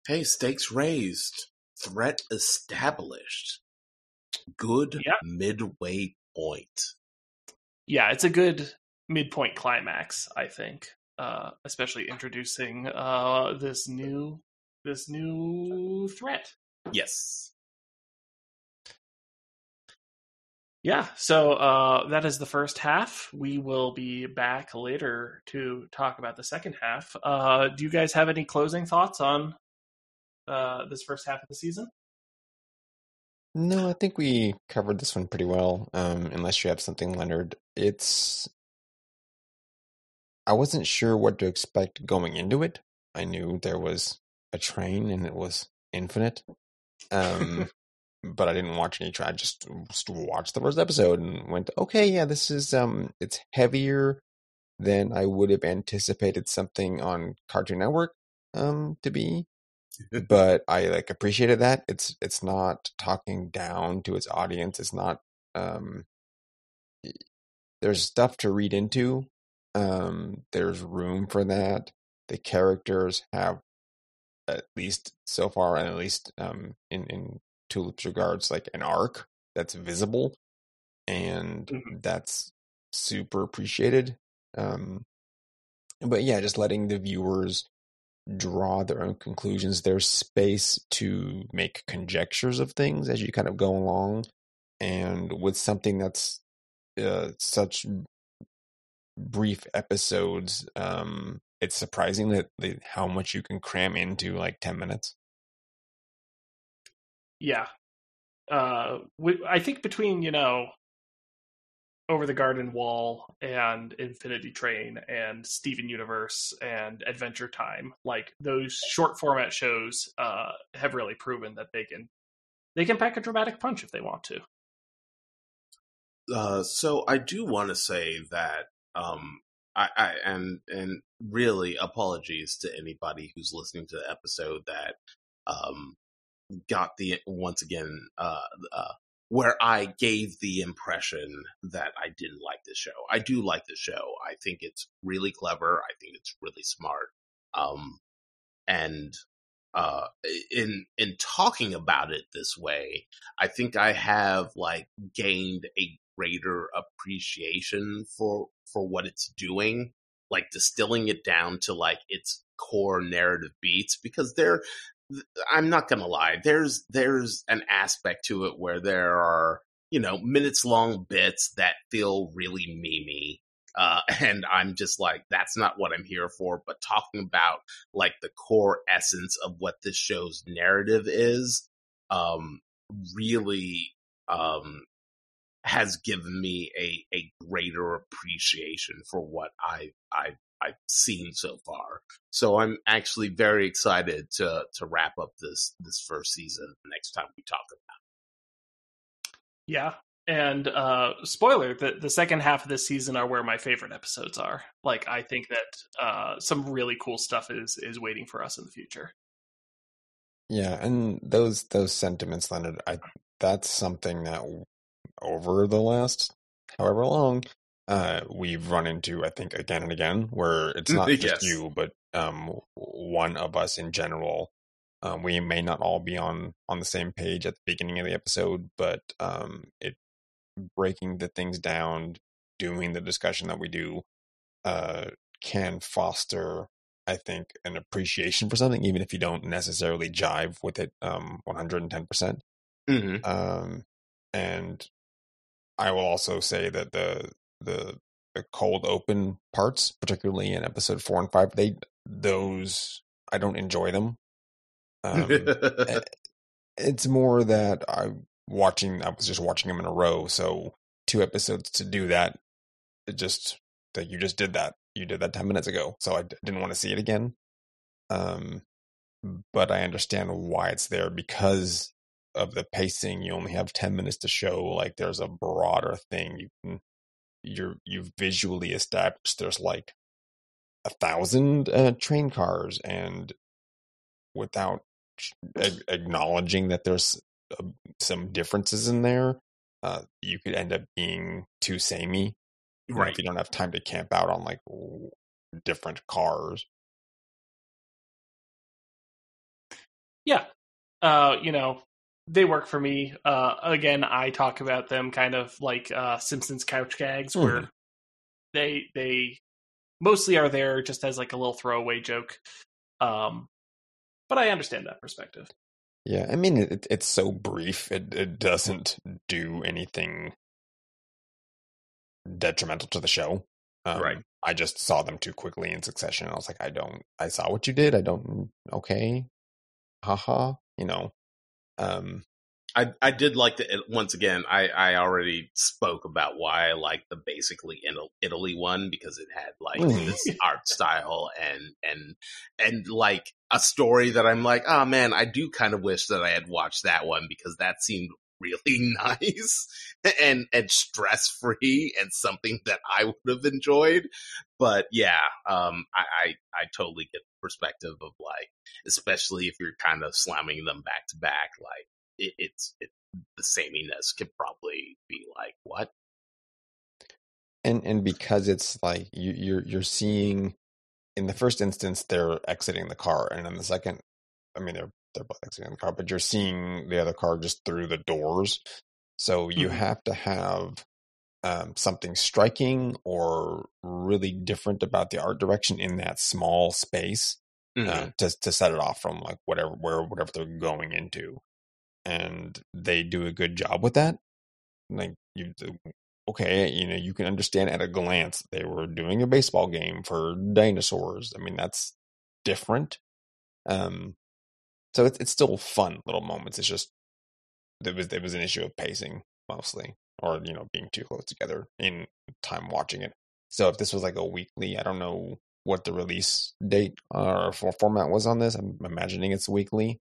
Hey, stakes raised. Threat established. Good Yep. midway point. Yeah, it's a good midpoint climax, I think. Uh, especially introducing uh, this new this new threat. Yes. Yeah, so uh, that is the first half. We will be back later to talk about the second half. Uh, do you guys have any closing thoughts on uh, this first half of the season? No, I think we covered this one pretty well. Um, unless you have something, Leonard. It's I wasn't sure what to expect going into it. I knew there was a train and it was infinite. [LAUGHS] Um, but I didn't watch any. I just, just watched the first episode and went, okay, yeah, this is um, it's heavier than I would have anticipated something on Cartoon Network um to be. [LAUGHS] but I like appreciated that. It's it's not talking down to its audience. It's not um there's stuff to read into. Um there's room for that. The characters have at least so far and at least um in in Tulip's regards like an arc that's visible and Mhm. that's super appreciated. Um but yeah, just letting the viewers draw their own conclusions. There's space to make conjectures of things as you kind of go along. And with something that's uh, such brief episodes, um, it's surprising that the, how much you can cram into like 10 minutes. Yeah. Uh, we, I think between, you know, Over the Garden Wall and Infinity Train and Steven Universe and Adventure Time, like those short format shows uh, have really proven that they can they can pack a dramatic punch if they want to. Uh, so I do want to say that um, I, I and and really apologies to anybody who's listening to the episode that um, got the once again uh, uh, where I gave the impression that I didn't like the show. I do like the show. I think it's really clever. I think it's really smart. Um, and uh, in in talking about it this way, I think I have like gained a greater appreciation for for what it's doing, like distilling it down to like its core narrative beats because there I'm not going to lie, there's there's an aspect to it where there are, you know, minutes long bits that feel really memey. Uh, [LAUGHS] and I'm just like, that's not what I'm here for. But talking about like the core essence of what this show's narrative is, um, really, um, has given me a, a greater appreciation for what I, I, I've seen so far. So I'm actually very excited to, to wrap up this, this first season next time we talk about Yeah. And uh spoiler, the the second half of this season are where my favorite episodes are. Like I think that uh some really cool stuff is is waiting for us in the future. Yeah, and those those sentiments, Leonard, I that's something that over the last however long, uh, we've run into, I think, again and again, where it's not just Yes. you, but um, one of us in general. Um, we may not all be on on the same page at the beginning of the episode, but um, it breaking the things down, doing the discussion that we do, uh, can foster, I think, an appreciation for something, even if you don't necessarily jive with it um, 110%. it. Mm-hmm. Um, and I will also say that the the the cold open parts, particularly in episode four and five, they those I don't enjoy them. Um, [LAUGHS] eh, it's more that I watching. I was just watching them in a row, so two episodes to do that. It just that you just did that. You did that ten minutes ago, so I d- didn't want to see it again. Um, but I understand why it's there because of the pacing. You only have ten minutes to show. Like there's a broader thing you can. You're you've visually established. There's like a thousand uh, train cars, and without a- [SIGHS] acknowledging that there's uh, some differences in there, uh, you could end up being too samey. Right. if you don't have time to camp out on like different cars. Yeah. Uh, you know, they work for me. Uh, again, I talk about them kind of like uh, Simpsons couch gags, where Mhm. they they mostly are there just as like a little throwaway joke. Um, but I understand that perspective. Yeah, I mean it, it's so brief. It it doesn't do anything detrimental to the show. Um, Right. I just saw them too quickly in succession. I was like, I don't. I saw what you did. I don't. Okay. Haha. You know. Um. I I did like the once again. I I already spoke about why I like the basically Ital- Italy one because it had like this art style and and and like a story that I'm like, oh man, I do kind of wish that I had watched that one because that seemed really [LAUGHS] nice and and stress free and something that I would have enjoyed. But yeah, um, I, I I totally get perspective of like, especially if you're kind of slamming them back to back, like it, it's it, the sameness could probably be like what and and because it's like you, you're you're seeing in the first instance they're exiting the car and in the second i mean they're they're both exiting the car but you're seeing the other car just through the doors so you Mhm. have to have um, something striking or really different about the art direction in that small space Mm-hmm. uh, to to set it off from like whatever where whatever they're going into, and they do a good job with that. Like you, okay, you know, you can understand at a glance they were doing a baseball game for dinosaurs. I mean, that's different. Um, so it's it's still fun little moments. It's just there was there was an issue of pacing mostly, or you know, being too close together in time watching it. So if this was like a weekly, I don't know what the release date or for format was on this. I'm imagining it's weekly.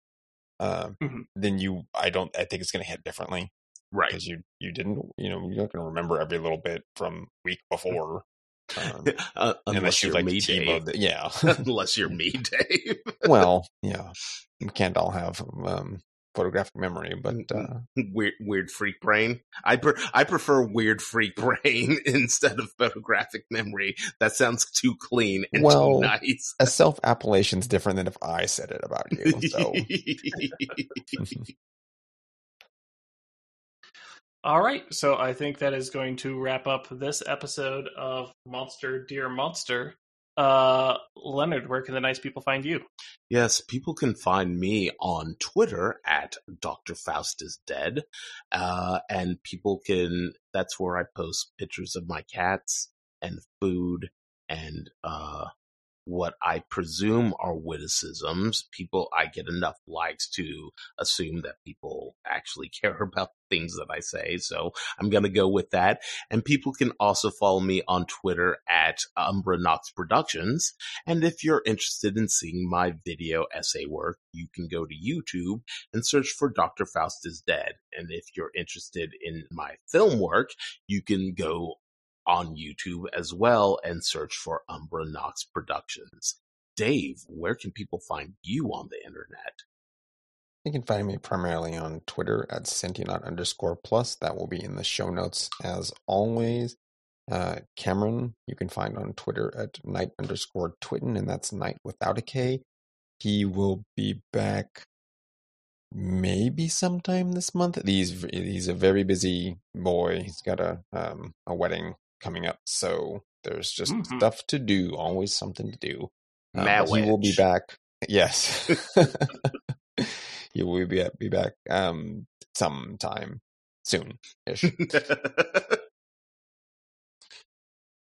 Uh, Mhm. Then you, I don't, I think it's going to hit differently right because you you didn't, you know, you're not going to remember every little bit from week before. Um, [LAUGHS] uh, unless unless you you're like me, Dave. the- yeah. [LAUGHS] unless you're me, [LAUGHS] Dave. well, yeah, we can't all have um, photographic memory, but uh, [LAUGHS] weird, weird freak brain. I pre- I prefer weird freak [LAUGHS] brain instead of photographic memory. That sounds too clean and Well, too nice. a self appellation is different than if I said it about you. [LAUGHS] So All right, so I think that is going to wrap up this episode of Monster Dear Monster. Uh, Leonard, where can the nice people find you? Yes, people can find me on Twitter at Dr. Faust is dead. Uh, and people can, that's where I post pictures of my cats and food and, uh, what I presume are witticisms. People, I get enough likes to assume that people actually [LAUGHS] care about things that I say. So I'm going to go with that. And people can also follow me on Twitter at Umbra Knox Productions. And if you're interested in seeing my video essay work, you can go to YouTube and search for Dr. Faust is Dead. And if you're interested in my film work, you can go on YouTube as well and search for Umbra Knox Productions. Dave, where can people find you on the internet? you can find me primarily on Twitter at Sentient underscore plus. That will be in the show notes as always. Uh, Cameron, you can find on Twitter at night underscore twitten, and that's night without a K. He will be back maybe sometime this month. He's he's a very busy boy. He's got a um, a wedding coming up, so there's just Mhm. stuff to do. Always something to do. Marriage. he will be back. [LAUGHS] Yes, [LAUGHS] [LAUGHS] he will be be back um sometime soon ish.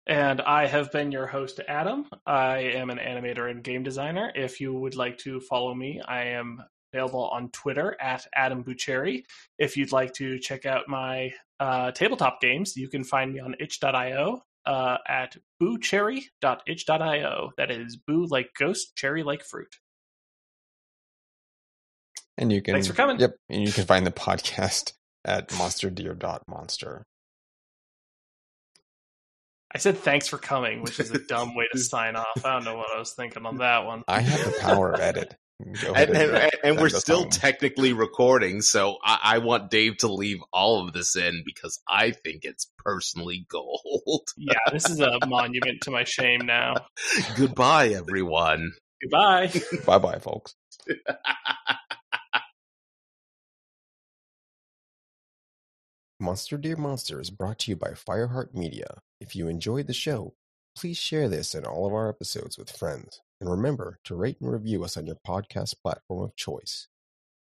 And I have been your host, Adam. I am an animator and game designer. If you would like to follow me, I am available on Twitter at Adam Bucheri. If you'd like to check out my uh, tabletop games, you can find me on itch.io uh, at boocherry.itch.io. That is boo like ghost, cherry like fruit. And you can Thanks for coming. Yep, and you can find the podcast at monsterdeer.monster. I said thanks for coming, which is a [LAUGHS] dumb way to sign off. I don't know what I was thinking on that one. I have the power of edit. Go and, and, and we're still home. technically recording, so I, I want Dave to leave all of this in because I think it's personally gold. [LAUGHS] Yeah, this is a monument to my shame now. Goodbye, everyone. Goodbye. [LAUGHS] [LAUGHS] Bye bye, folks. Monster Dear Monster is brought to you by Fireheart Media. If you enjoyed the show, please share this and all of our episodes with friends. And remember to rate and review us on your podcast platform of choice.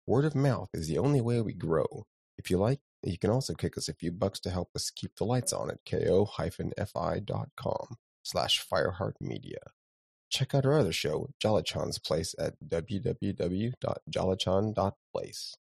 Word of mouth is the only way we grow. If you like, you can also kick us a few bucks to help us keep the lights on at ko-fi.com slash fireheartmedia. Check out our other show, Jollichan's Place at www.jollichan.place.